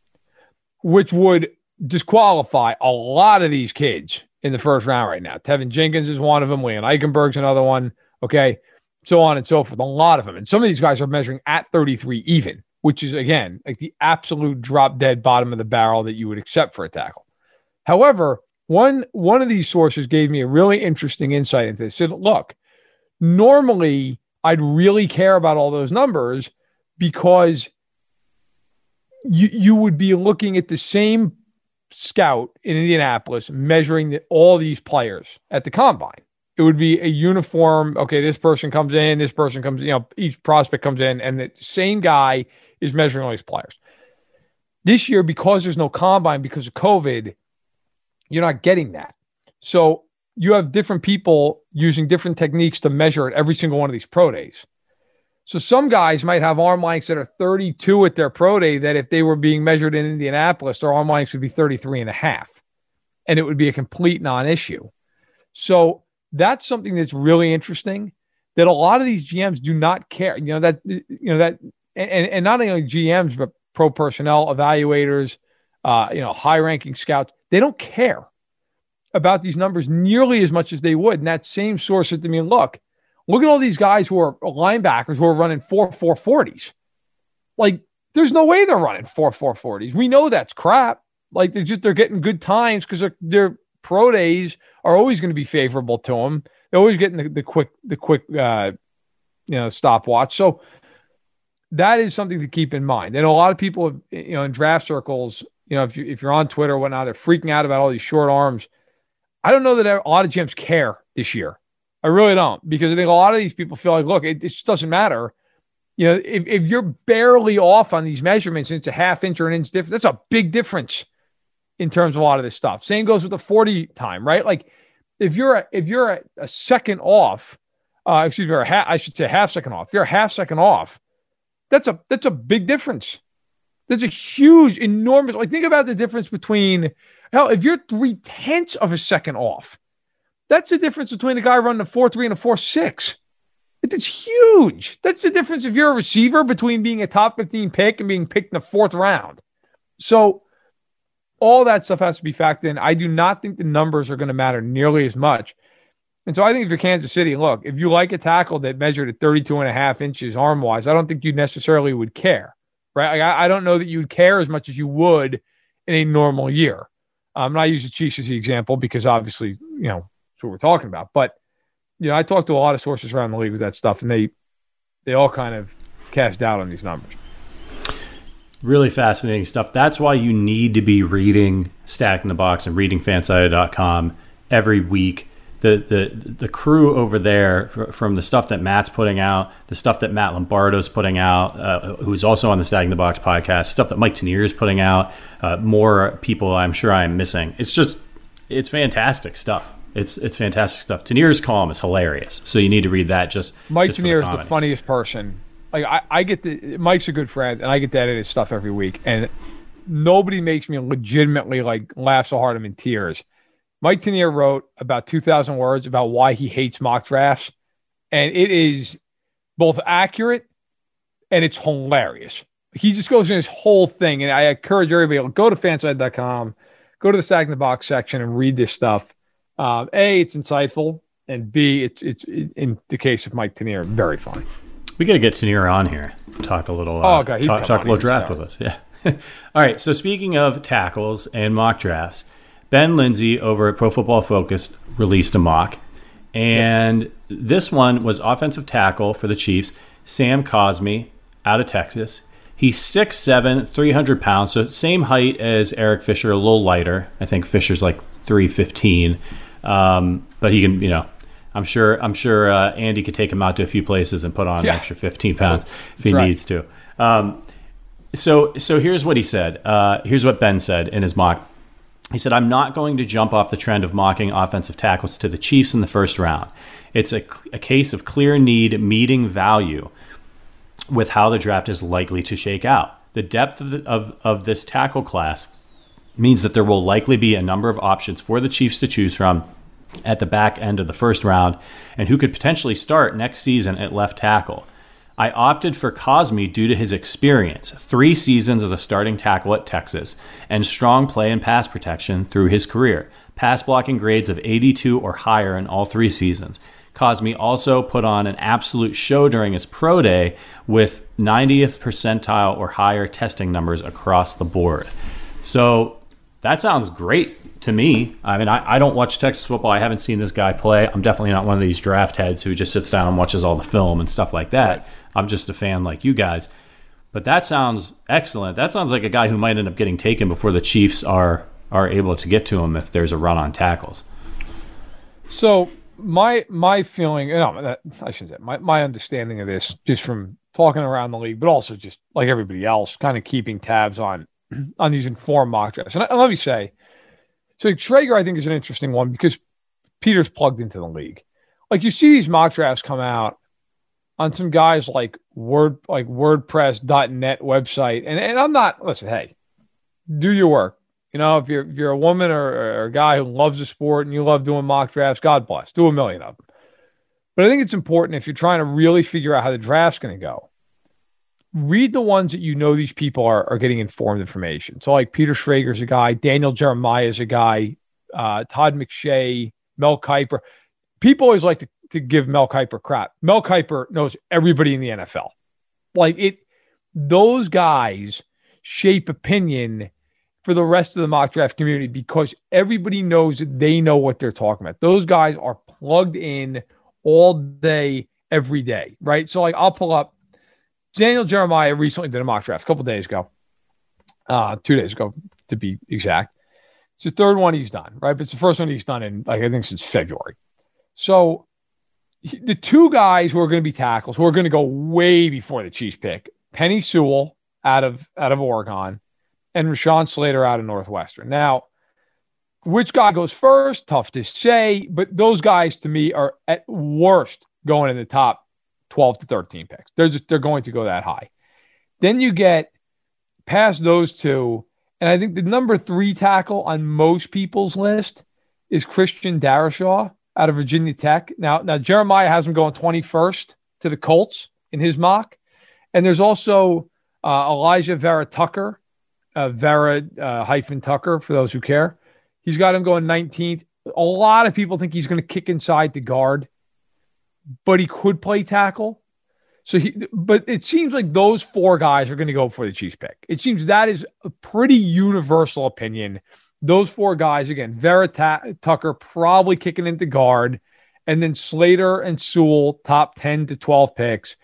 which would disqualify a lot of these kids in the first round right now. Teven Jenkins is one of them. Liam Eichenberg's another one. Okay. So on and so forth. A lot of them. And some of these guys are measuring at 33 even which is again like the absolute drop dead bottom of the barrel that you would accept for a tackle. However, one one of these sources gave me a really interesting insight into this. Said, look, normally I'd really care about all those numbers because you you would be looking at the same scout in Indianapolis measuring the, all these players at the combine. It would be a uniform. Okay, this person comes in, this person comes. You know, each prospect comes in, and the same guy is measuring all these players. This year, because there's no combine because of COVID, you're not getting that. So you have different people using different techniques to measure at every single one of these pro days. So some guys might have arm lengths that are 32 at their pro day that if they were being measured in Indianapolis, their arm lengths would be 33 and a half. And it would be a complete non-issue. So that's something that's really interesting that a lot of these GMs do not care. You know, that you know, that and, and not only GMs, but pro personnel, evaluators, uh, you know, high ranking scouts, they don't care about these numbers nearly as much as they would. And that same source said to me, look, look at all these guys who are linebackers who are running four four forties. Like, there's no way they're running four four forties. We know that's crap. Like they're just they're getting good times because their their pro days are always going to be favorable to them. They're always getting the, the quick the quick uh, you know stopwatch. So that is something to keep in mind. And a lot of people, you know, in draft circles, you know, if you if you're on Twitter or whatnot, they're freaking out about all these short arms. I don't know that a lot of GMs care this year. I really don't because I think a lot of these people feel like, look, it, it just doesn't matter. You know, if, if you're barely off on these measurements, and it's a half inch or an inch difference. That's a big difference in terms of a lot of this stuff. Same goes with the 40 time, right? Like if you're a, if you're a, a second off, uh, excuse me, or half, I should say half second off. If you're a half second off, that's a that's a big difference. That's a huge, enormous. Like think about the difference between hell. If you're three tenths of a second off, that's the difference between a guy running a four three and a four six. It's huge. That's the difference if you're a receiver between being a top 15 pick and being picked in the fourth round. So all that stuff has to be factored in. I do not think the numbers are going to matter nearly as much. And so I think if you're Kansas City, look, if you like a tackle that measured at 32 and a half inches arm wise, I don't think you necessarily would care, right? I, I don't know that you'd care as much as you would in a normal year. Um, and I'm not using Chiefs as the example because obviously, you know, what we're talking about. But, you know, I talked to a lot of sources around the league with that stuff, and they they all kind of cast doubt on these numbers. Really fascinating stuff. That's why you need to be reading Stacking the Box and reading fansided.com every week. The, the the crew over there from the stuff that Matt's putting out, the stuff that Matt Lombardo's putting out, uh, who's also on the Stacking the Box podcast, stuff that Mike Tanier is putting out, uh, more people I'm sure I'm missing. It's just it's fantastic stuff. It's it's fantastic stuff. Tanier's column is hilarious, so you need to read that. Just Mike just Tanier the is the funniest person. Like I, I get the Mike's a good friend, and I get to edit his stuff every week, and nobody makes me legitimately like laugh so hard I'm in tears. Mike Tanier wrote about 2,000 words about why he hates mock drafts, and it is both accurate and it's hilarious. He just goes in his whole thing, and I encourage everybody to go to fansided.com, go to the Stacking the Box section, and read this stuff. Uh, a, it's insightful, and B, it's it's in the case of Mike Tanier, very funny. We got to get Tanier on here, talk a little, uh, oh, God, talk, talk a little draft with us. Yeah. All right. So speaking of tackles and mock drafts, Ben Linsey over at Pro Football Focus released a mock, and yeah. this one was offensive tackle for the Chiefs, Sam Cosmi, out of Texas. He's 6'7", 300 pounds, so same height as Eric Fisher, a little lighter. I think Fisher's like 315. Um, but he can, you know, I'm sure I'm sure uh, Andy could take him out to a few places and put on yeah. an extra 15 pounds if he right. needs to. Um, so so here's what he said. Uh, here's what Ben said in his mock. He said, "I'm not going to jump off the trend of mocking offensive tackles to the Chiefs in the first round. It's a, a case of clear need meeting value with how the draft is likely to shake out. The depth of, the, of, of this tackle class." means that there will likely be a number of options for the Chiefs to choose from at the back end of the first round and who could potentially start next season at left tackle. I opted for Cosmi due to his experience, three seasons as a starting tackle at Texas, and strong play and pass protection through his career, pass blocking grades of 82 or higher in all three seasons. Cosmi also put on an absolute show during his pro day with 90th percentile or higher testing numbers across the board. So that sounds great to me. I mean, I, I don't watch Texas football. I haven't seen this guy play. I'm definitely not one of these draft heads who just sits down and watches all the film and stuff like that. Right. I'm just a fan like you guys. But that sounds excellent. That sounds like a guy who might end up getting taken before the Chiefs are are able to get to him if there's a run on tackles. So my my feeling, no, that, I shouldn't say my my understanding of this, just from talking around the league, but also just like everybody else, kind of keeping tabs on on these informed mock drafts. And, and let me say, so Schrager, I think, is an interesting one because Peter's plugged into the league. Like you see these mock drafts come out on some guys like Word, like WordPress.net website, and and I'm not. Listen, hey, do your work. You know, if you're if you're a woman or, or a guy who loves the sport and you love doing mock drafts, God bless. Do a million of them. But I think it's important if you're trying to really figure out how the draft's going to go read the ones that you know these people are, are getting informed information. So like Peter Schrager's a guy, Daniel Jeremiah is a guy, uh, Todd McShay, Mel Kiper. People always like to, to give Mel Kiper crap. Mel Kiper knows everybody in the NFL. Like it, those guys shape opinion for the rest of the mock draft community because everybody knows that they know what they're talking about. Those guys are plugged in all day, every day, right? So like I'll pull up Daniel Jeremiah recently did a mock draft a couple days ago, uh, two days ago to be exact. It's the third one he's done, right? But it's the first one he's done in like I think since February. So the two guys who are going to be tackles, who are going to go way before the Chiefs pick, Penei Sewell out of out of Oregon, and Rashawn Slater out of Northwestern. Now, which guy goes first? Tough to say, but those guys to me are at worst going in the top 12 to 13 picks. They're just they're going to go that high. Then you get past those two, and I think the number three tackle on most people's list is Christian Darrisaw out of Virginia Tech. Now, now Jeremiah has him going 21st to the Colts in his mock. And there's also uh, Alijah Vera Tucker, uh, Vera uh, hyphen Tucker for those who care. He's got him going 19th. A lot of people think he's going to kick inside the guard, but he could play tackle. So he, but it seems like those four guys are going to go for the Chiefs pick. It seems that is a pretty universal opinion those four guys again, Vera Tucker probably kicking into guard, and then Slater and Sewell top ten to twelve picks,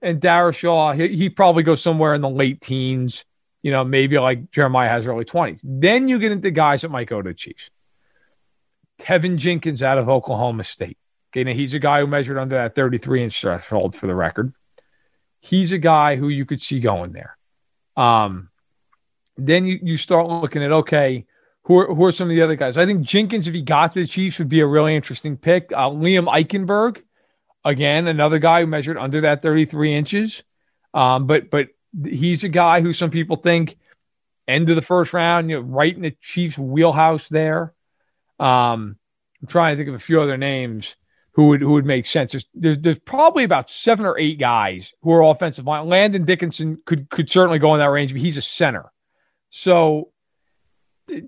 and Darrisaw he, he probably goes somewhere in the late teens, you know, maybe like Jeremiah has early twenties. Then you get into guys that might go to the Chiefs. Teven Jenkins out of Oklahoma State. Okay, now he's a guy who measured under that 33 inch threshold for the record. He's a guy who you could see going there. Um, then you, you start looking at okay, who are, who are some of the other guys? I think Jenkins, if he got to the Chiefs, would be a really interesting pick. Uh, Liam Eichenberg, again, another guy who measured under that 33 inches. Um, but but he's a guy who some people think end of the first round, you know, right in the Chiefs' wheelhouse there. Um, I'm trying to think of a few other names who would who would make sense. There's, there's, there's probably about seven or eight guys who are offensive line. Landon Dickerson could could certainly go in that range, but he's a center. So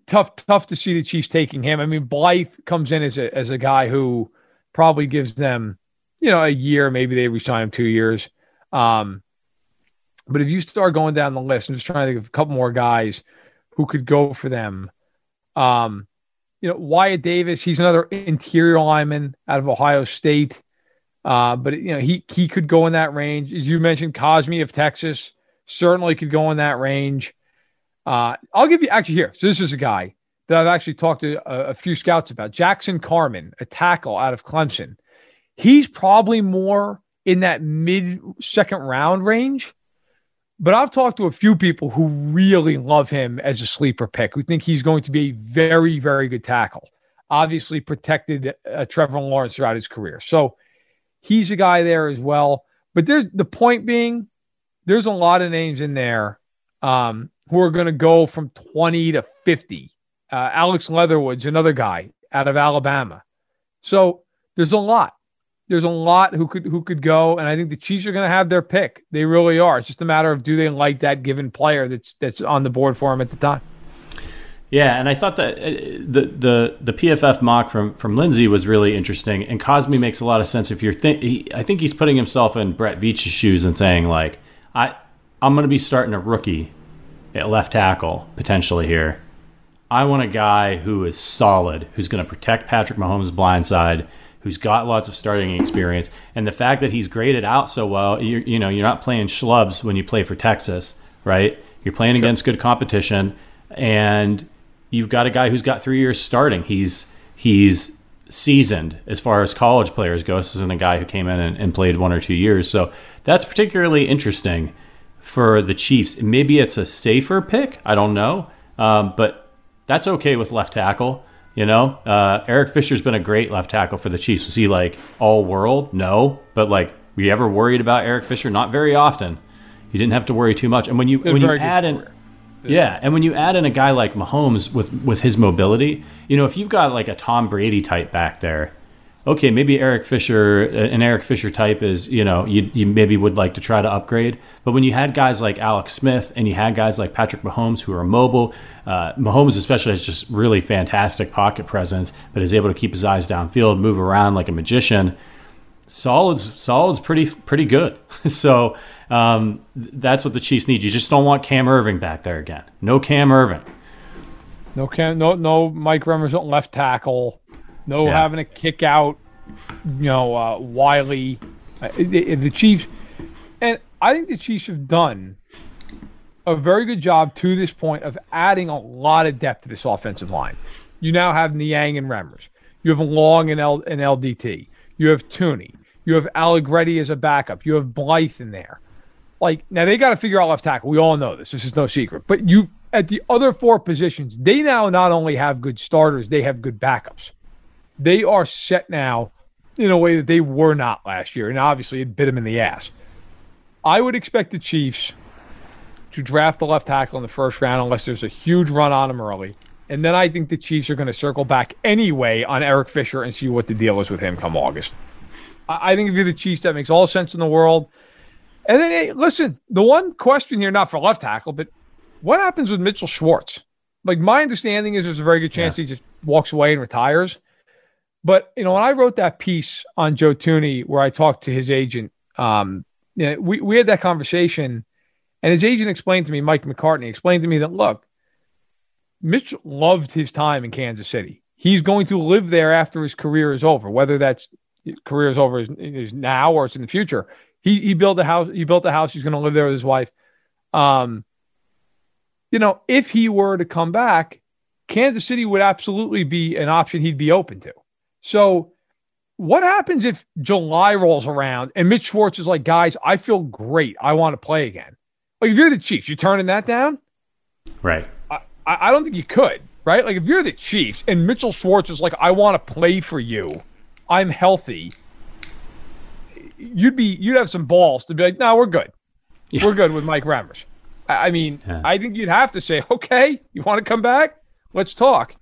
tough, tough to see the Chiefs taking him. I mean, Blythe comes in as a as a guy who probably gives them, you know, a year. Maybe they resign him two years. Um, but if you start going down the list, I'm just trying to think of a couple more guys who could go for them. Um, you know, Wyatt Davis, he's another interior lineman out of Ohio State. Uh, but you know, he he could go in that range. As you mentioned, Cosmi of Texas certainly could go in that range. Uh, I'll give you actually here. So this is a guy that I've actually talked to a, a, few scouts about. Jackson Carman, a tackle out of Clemson. He's probably more in that mid second round range. But I've talked to a few people who really love him as a sleeper pick, who think he's going to be a very, very good tackle. Obviously, protected uh, Trevor Lawrence throughout his career. So he's a guy there as well. But there's the point being, there's a lot of names in there um, who are going to go from 20 to 50. Uh, Alex Leatherwood's another guy out of Alabama. So there's a lot. There's a lot who could who could go, and I think the Chiefs are going to have their pick. They really are. It's just a matter of do they like that given player that's that's on the board for them at the time. Yeah, and I thought that uh, the the the PFF mock from from Linsey was really interesting, and Cosmi makes a lot of sense. If you're think, I think he's putting himself in Brett Veach's shoes and saying like, I I'm going to be starting a rookie at left tackle potentially here. I want a guy who is solid, who's going to protect Patrick Mahomes' blind side, who's got lots of starting experience, and the fact that he's graded out so well. You, you know, you're not playing schlubs when you play for Texas, right? You're playing sure. against good competition, and you've got a guy who's got three years starting. He's he's seasoned as far as college players go. This isn't a guy who came in and, and played one or two years, so that's particularly interesting for the Chiefs. Maybe it's a safer pick. I don't know. Um, but that's okay with left tackle. You know, uh, Eric Fisher's been a great left tackle for the Chiefs. Was he like all world? No. But like, were you ever worried about Eric Fisher? Not very often. You didn't have to worry too much. And when you when you add in, yeah, and when you add in a guy like Mahomes with with his mobility, you know, if you've got like a Tom Brady type back there, okay, maybe Eric Fisher, an Eric Fisher type is, you know, you, you maybe would like to try to upgrade. But when you had guys like Alex Smith and you had guys like Patrick Mahomes who are mobile, uh, Mahomes especially has just really fantastic pocket presence, but is able to keep his eyes downfield, move around like a magician. Solid's solid's pretty pretty good. so um, that's what the Chiefs need. You just don't want Cam Erving back there again. No Cam Erving. No Cam. No no Mike Remmers on left tackle. No yeah. having to kick out, you know, uh, Wylie. Uh, the, the Chiefs, and I think the Chiefs have done a very good job to this point of adding a lot of depth to this offensive line. You now have Niang and Remmers. You have Long and, L- and LDT. You have Thuney. You have Allegretti as a backup. You have Blythe in there. Like now, they got to figure out left tackle. We all know this. This is no secret. But you at the other four positions, they now not only have good starters, they have good backups. They are set now in a way that they were not last year, and obviously it bit them in the ass. I would expect the Chiefs to draft the left tackle in the first round unless there's a huge run on them early. And then I think the Chiefs are going to circle back anyway on Eric Fisher and see what the deal is with him come August. I think if you're the Chiefs, that makes all sense in the world. And then, hey, listen, the one question here, not for left tackle, but what happens with Mitchell Schwartz? Like, my understanding is there's a very good chance yeah. he just walks away and retires. But, you know, when I wrote that piece on Joe Thuney where I talked to his agent, um, you know, we, we had that conversation, and his agent explained to me, Mike McCartney, explained to me that, look, Mitch loved his time in Kansas City. He's going to live there after his career is over, whether that's career is over is, is now or it's in the future. He he built a house. He built a house. He's going to live there with his wife. Um, you know, if he were to come back, Kansas City would absolutely be an option he'd be open to. So, what happens if July rolls around and Mitch Schwartz is like, guys, I feel great. I want to play again. Like, if you're the Chiefs, you're turning that down? Right. I, I don't think you could, right? Like, if you're the Chiefs and Mitchell Schwartz is like, I want to play for you, I'm healthy you'd be you'd have some balls to be like, no, we're good. Yeah. We're good with Mike Remmers. I mean, yeah. I think you'd have to say, okay, you want to come back? Let's talk.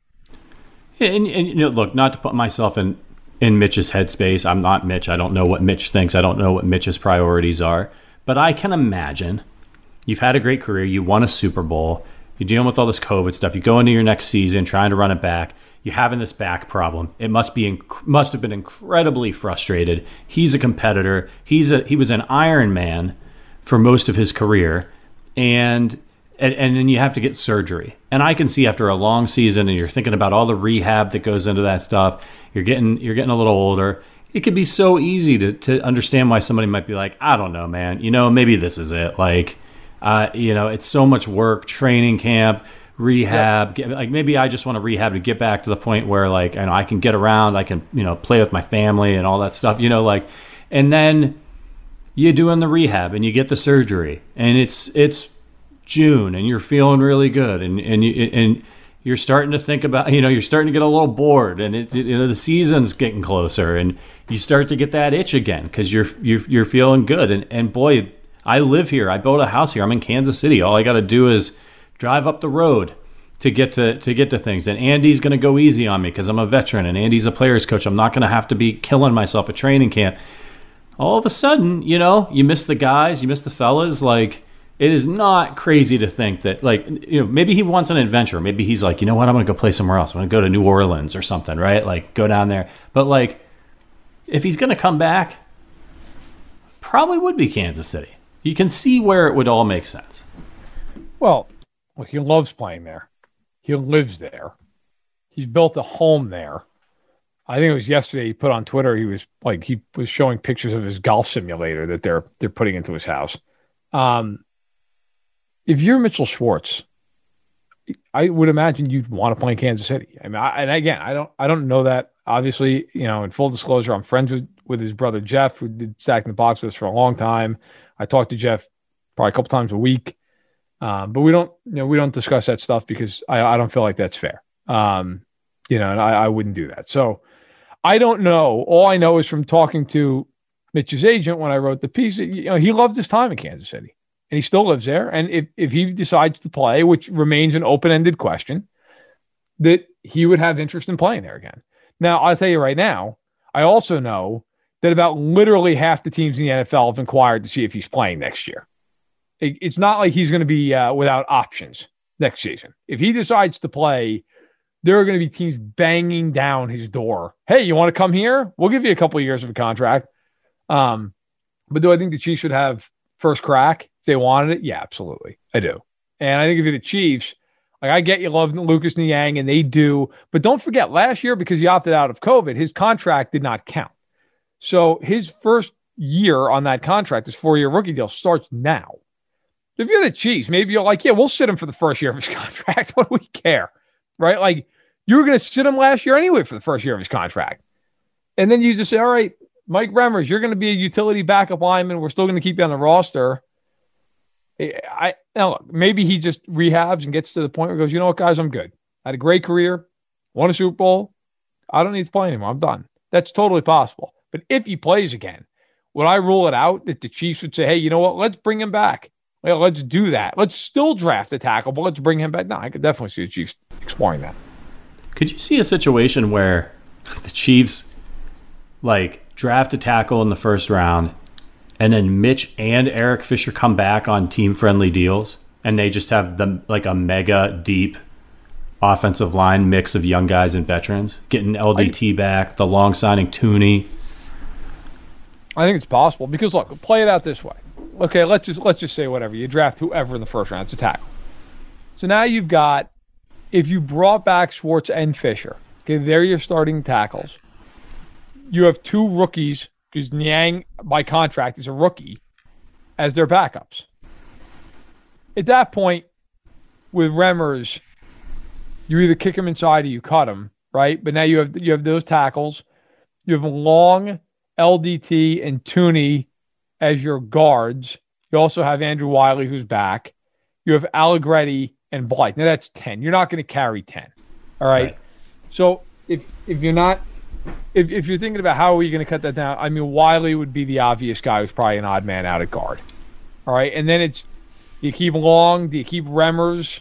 And, and you know, look, not to put myself in in Mitch's headspace. I'm not Mitch. I don't know what Mitch thinks. I don't know what Mitch's priorities are. But I can imagine you've had a great career. You won a Super Bowl. You're dealing with all this COVID stuff. You go into your next season trying to run it back you're having this back problem. It must be inc- must have been incredibly frustrated. He's a competitor. He's a he was an Iron Man for most of his career, and and, and then you have to get surgery. And I can see after a long season, and you're thinking about all the rehab that goes into that stuff. You're getting you're getting a little older. It could be so easy to to understand why somebody might be like, I don't know, man. You know, maybe this is it. Like, uh, you know, it's so much work, training camp rehab. Get, like maybe I just want to rehab to get back to the point where like I know I can get around, I can you know play with my family and all that stuff. You know, like, and then you're doing the rehab and you get the surgery and it's it's June and you're feeling really good and and you and you're starting to think about you know you're starting to get a little bored and it, you know the season's getting closer and you start to get that itch again because you're you're you're feeling good and and boy I live here I built a house here I'm in Kansas City all I got to do is drive up the road to get to to get to things. And Andy's to go easy on me because I'm a veteran and Andy's a player's coach. I'm not to have to be killing myself at training camp. All of a sudden, you know, you miss the guys, you miss the fellas. Like it is not crazy to think that, like, you know, maybe he wants an adventure. Maybe he's like, you know what, I'm to go play somewhere else. I'm to go to New Orleans or something, right? Like go down there. But like, if he's to come back, probably would be Kansas City. You can see where it would all make sense. Well, well, he loves playing there. He lives there. He's built a home there. I think it was yesterday he put on Twitter he was like he was showing pictures of his golf simulator that they're they're putting into his house. Um, if you're Mitchell Schwartz, I would imagine you'd want to play in Kansas City. I mean, I, and again, I don't I don't know that. Obviously, you know, in full disclosure, I'm friends with with his brother Jeff, who did Stacking the Box with us for a long time. I talked to Jeff probably a couple times a week. Um, but we don't, you know, we don't discuss that stuff because I, I don't feel like that's fair. Um, you know, and I, I wouldn't do that. So I don't know. All I know is from talking to Mitch's agent when I wrote the piece, you know, he loved his time in Kansas City and he still lives there. And if, if he decides to play, which remains an open ended question, that he would have interest in playing there again. Now, I'll tell you right now, I also know that about literally half the teams in the NFL have inquired to see if he's playing next year it's not like he's going to be uh, without options next season. If he decides to play, there are going to be teams banging down his door. Hey, you want to come here? We'll give you a couple of years of a contract. Um, but do I think the Chiefs should have first crack if they wanted it? Yeah, absolutely. I do. And I think if you're the Chiefs, like I get you love Lucas Niang and they do, but don't forget last year because he opted out of COVID, his contract did not count. So his first year on that contract, this four year rookie deal, starts now. If you're the Chiefs, maybe you're like, yeah, we'll sit him for the first year of his contract. what do we care? Right? Like, you were going to sit him last year anyway for the first year of his contract. And then you just say, all right, Mike Remmers, you're going to be a utility backup lineman. We're still going to keep you on the roster. I now look, maybe he just rehabs and gets to the point where he goes, you know what, guys, I'm good. I had a great career, won a Super Bowl. I don't need to play anymore. I'm done. That's totally possible. But if he plays again, would I rule it out that the Chiefs would say, hey, you know what? Let's bring him back. Let's do that. Let's still draft a tackle, but let's bring him back. No, I could definitely see the Chiefs exploring that. Could you see a situation where the Chiefs like draft a tackle in the first round and then Mitch and Eric Fisher come back on team friendly deals and they just have the like a mega deep offensive line mix of young guys and veterans, getting LDT back, the long signing Thuney. I think it's possible because look, play it out this way. Okay, let's just let's just say whatever you draft whoever in the first round, it's a tackle. So now you've got if you brought back Schwartz and Fisher, okay, they're your starting tackles. You have two rookies because Niang by contract is a rookie as their backups. At that point, with Remmers, you either kick him inside or you cut him, right? But now you have you have those tackles. You have Long, LDT, and Thuney as your guards. You also have Andrew Wylie, who's back. You have Allegretti and Blythe. Now that's 10. You're not going to carry 10. All right? right. So if if you're not if, if you're thinking about how are you going to cut that down, I mean Wylie would be the obvious guy who's probably an odd man out at guard. All right. And then it's do you keep Long? Do you keep Remmers?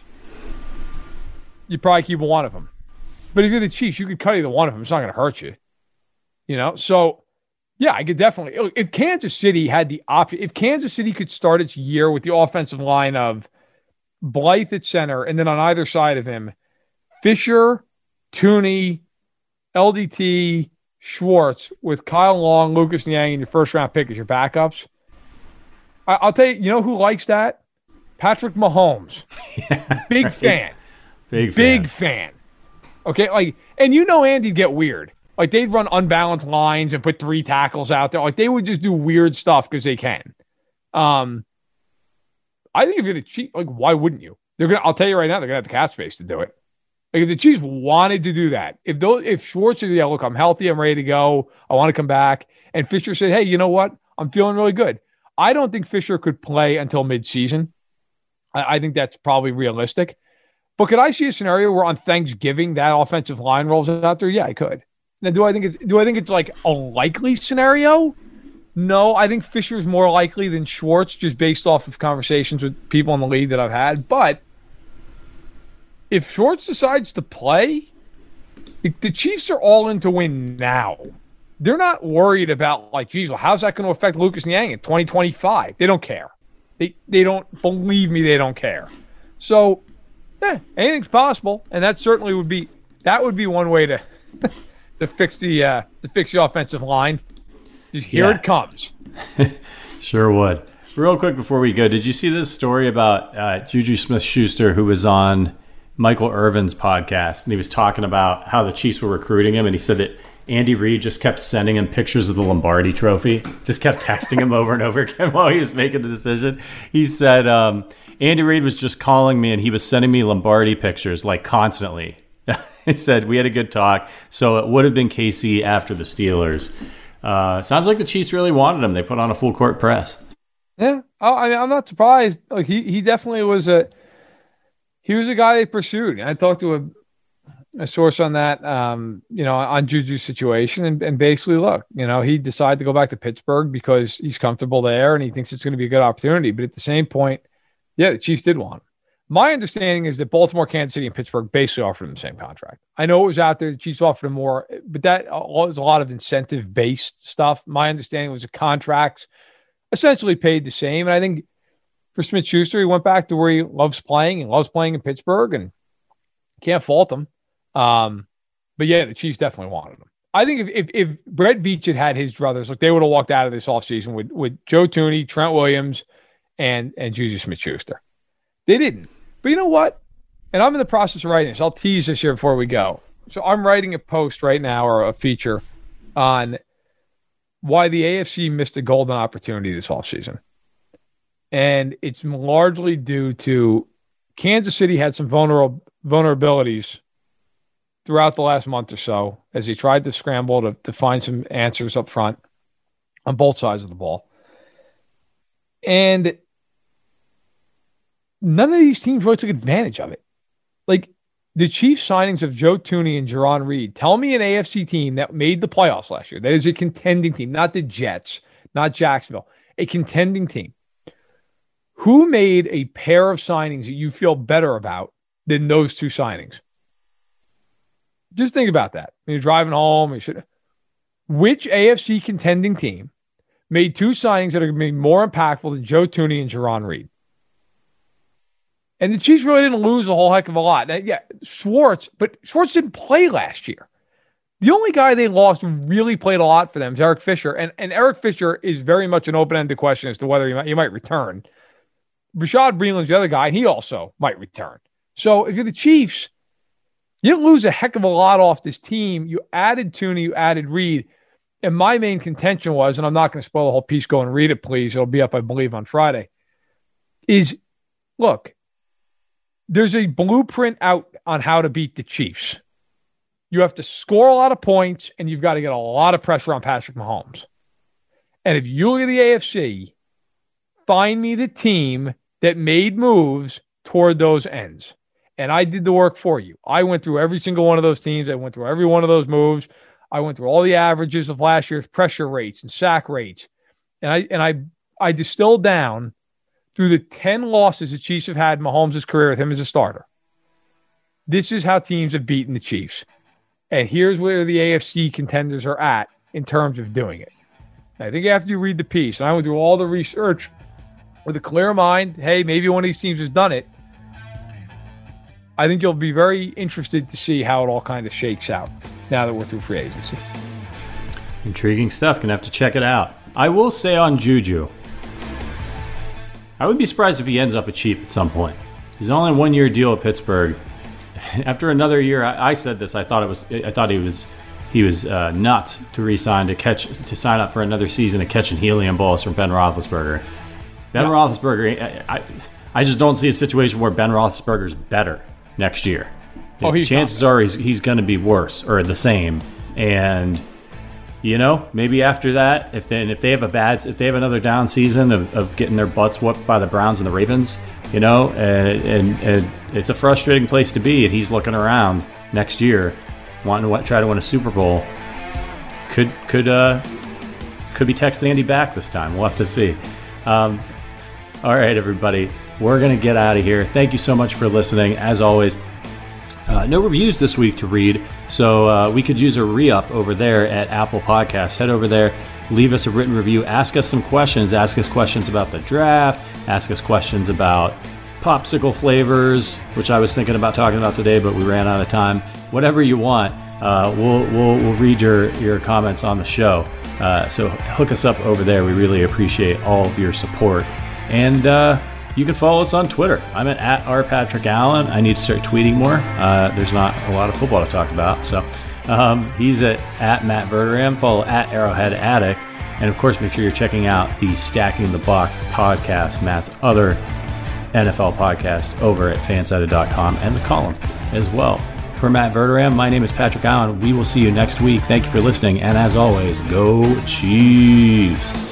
You probably keep one of them. But if you're the Chiefs, you could cut either one of them. It's not going to hurt you. You know? So yeah, I could definitely. If Kansas City had the option, if Kansas City could start its year with the offensive line of Blythe at center, and then on either side of him, Fisher, Thuney, LDT, Schwartz with Kyle Long, Lucas Niang, and your first round pick as your backups. I, will tell you, you know who likes that? Patrick Mahomes. Yeah, Big right. fan. Big Big fan. fan. Okay, like, and you know Andy'd get weird. Like they'd run unbalanced lines and put three tackles out there. Like they would just do weird stuff because they can. Um, I think if you're the Chiefs, like why wouldn't you? They're gonna. I'll tell you right now, they're gonna have the cap space to do it. Like if the Chiefs wanted to do that, if those, if Schwartz said, "Yeah, look, I'm healthy, I'm ready to go, I want to come back," and Fisher said, "Hey, you know what? I'm feeling really good." I don't think Fisher could play until midseason. I, I think that's probably realistic. But could I see a scenario where on Thanksgiving that offensive line rolls out there? Yeah, I could. Now, do I think do I think it's like a likely scenario? No, I think Fisher's more likely than Schwartz, just based off of conversations with people in the league that I've had. But if Schwartz decides to play, the Chiefs are all in to win now. They're not worried about like, geez, well, how's that going to affect Lucas Niang in 2025? They don't care. They they don't believe me. They don't care. So, yeah, anything's possible, and that certainly would be that would be one way to to fix the uh, to fix the offensive line. Just here yeah. it comes. sure would. Real quick before we go, did you see this story about uh, Juju Smith Schuster who was on Michael Irvin's podcast, and he was talking about how the Chiefs were recruiting him, and he said that Andy Reid just kept sending him pictures of the Lombardi Trophy, just kept texting him over and over again while he was making the decision. He said um, Andy Reid was just calling me, and he was sending me Lombardi pictures like constantly. he said we had a good talk, so it would have been KC after the Steelers. Uh, sounds like the Chiefs really wanted him. They put on a full court press. Yeah, oh, I mean, I'm not surprised. Like he he definitely was a he was a guy they pursued. I talked to a, a source on that, um, you know, on Juju's situation, and, and basically, look, you know, he decided to go back to Pittsburgh because he's comfortable there and he thinks it's going to be a good opportunity. But at the same point, yeah, the Chiefs did want him. My understanding is that Baltimore, Kansas City, and Pittsburgh basically offered him the same contract. I know it was out there; the Chiefs offered him more, but that was a lot of incentive-based stuff. My understanding was the contracts essentially paid the same, and I think for Smith Schuster. He went back to where he loves playing and loves playing in Pittsburgh and can't fault him. Um, but yeah, the Chiefs definitely wanted him. I think if, if, if Brett Veach had had his druthers, like they would have walked out of this offseason with, with Joe Thuney, Trent Williams, and, and Juju Smith Schuster. They didn't. But you know what? And I'm in the process of writing this. I'll tease this here before we go. So I'm writing a post right now or a feature on why the AFC missed a golden opportunity this offseason. And it's largely due to Kansas City had some vulnerable vulnerabilities throughout the last month or so as he tried to scramble to, to find some answers up front on both sides of the ball. And none of these teams really took advantage of it. Like the Chiefs signings of Joe Thuney and Jarran Reed. Tell me an AFC team that made the playoffs last year. That is a contending team, not the Jets, not Jacksonville, a contending team. Who made a pair of signings that you feel better about than those two signings? Just think about that. When you're driving home, you should. Which AFC contending team made two signings that are going to be more impactful than Joe Thuney and Jarran Reed? And the Chiefs really didn't lose a whole heck of a lot. Now, yeah, Schwartz, but Schwartz didn't play last year. The only guy they lost really played a lot for them is Eric Fisher. And, and Eric Fisher is very much an open ended question as to whether he might, he might return. Bashaud Breeland's the other guy, and he also might return. So if you're the Chiefs, you didn't lose a heck of a lot off this team. You added Thuney, you added Reed. And my main contention was, and I'm not going to spoil the whole piece, go and read it, please. It'll be up, I believe, on Friday. Is look, there's a blueprint out on how to beat the Chiefs. You have to score a lot of points and you've got to get a lot of pressure on Patrick Mahomes. And if you look at the AFC, find me the team that made moves toward those ends. And I did the work for you. I went through every single one of those teams. I went through every one of those moves. I went through all the averages of last year's pressure rates and sack rates. And I and I I distilled down through the 10 losses the Chiefs have had in Mahomes' career with him as a starter. This is how teams have beaten the Chiefs. And here's where the AFC contenders are at in terms of doing it. I think after you read the piece, and I went through all the research with a clear mind, hey, maybe one of these teams has done it. I think you'll be very interested to see how it all kind of shakes out now that we're through free agency. Intriguing stuff. Gonna have to check it out. I will say on Juju, I would be surprised if he ends up a Chief at some point. He's only one year deal at Pittsburgh. After another year, I, I, said this. I thought it was. I thought he was. He was uh, nuts to resign to catch to sign up for another season of catching helium balls from Ben Roethlisberger. Ben yeah. Roethlisberger. I, I, I just don't see a situation where Ben Roethlisberger's better next year. Oh, chances are he's he's going to be worse or the same. And you know, maybe after that, if they if they have a bad if they have another down season of, of getting their butts whooped by the Browns and the Ravens, you know, and, and, and it's a frustrating place to be. And he's looking around next year, wanting to try to win a Super Bowl. Could could uh could be texting Andy back this time. We'll have to see. Um, all right, everybody, we're gonna get out of here. Thank you so much for listening. As always, uh, no reviews this week to read, so uh, we could use a re up over there at Apple Podcasts. Head over there, leave us a written review, ask us some questions, ask us questions about the draft, ask us questions about popsicle flavors, which I was thinking about talking about today, but we ran out of time. Whatever you want, uh, we'll, we'll, we'll, read your, your comments on the show. Uh, so hook us up over there. We really appreciate all of your support. And uh, you can follow us on Twitter. I'm at, at R. Patrick Allen. I need to start tweeting more. Uh, there's not a lot of football to talk about. So um, he's at, at Matt Verderame. Follow at Arrowhead Addict. And of course, make sure you're checking out the Stacking the Box podcast, Matt's other NFL podcast over at fansided.com and the column as well. For Matt Verderame, my name is Patrick Allen. We will see you next week. Thank you for listening. And as always, go Chiefs.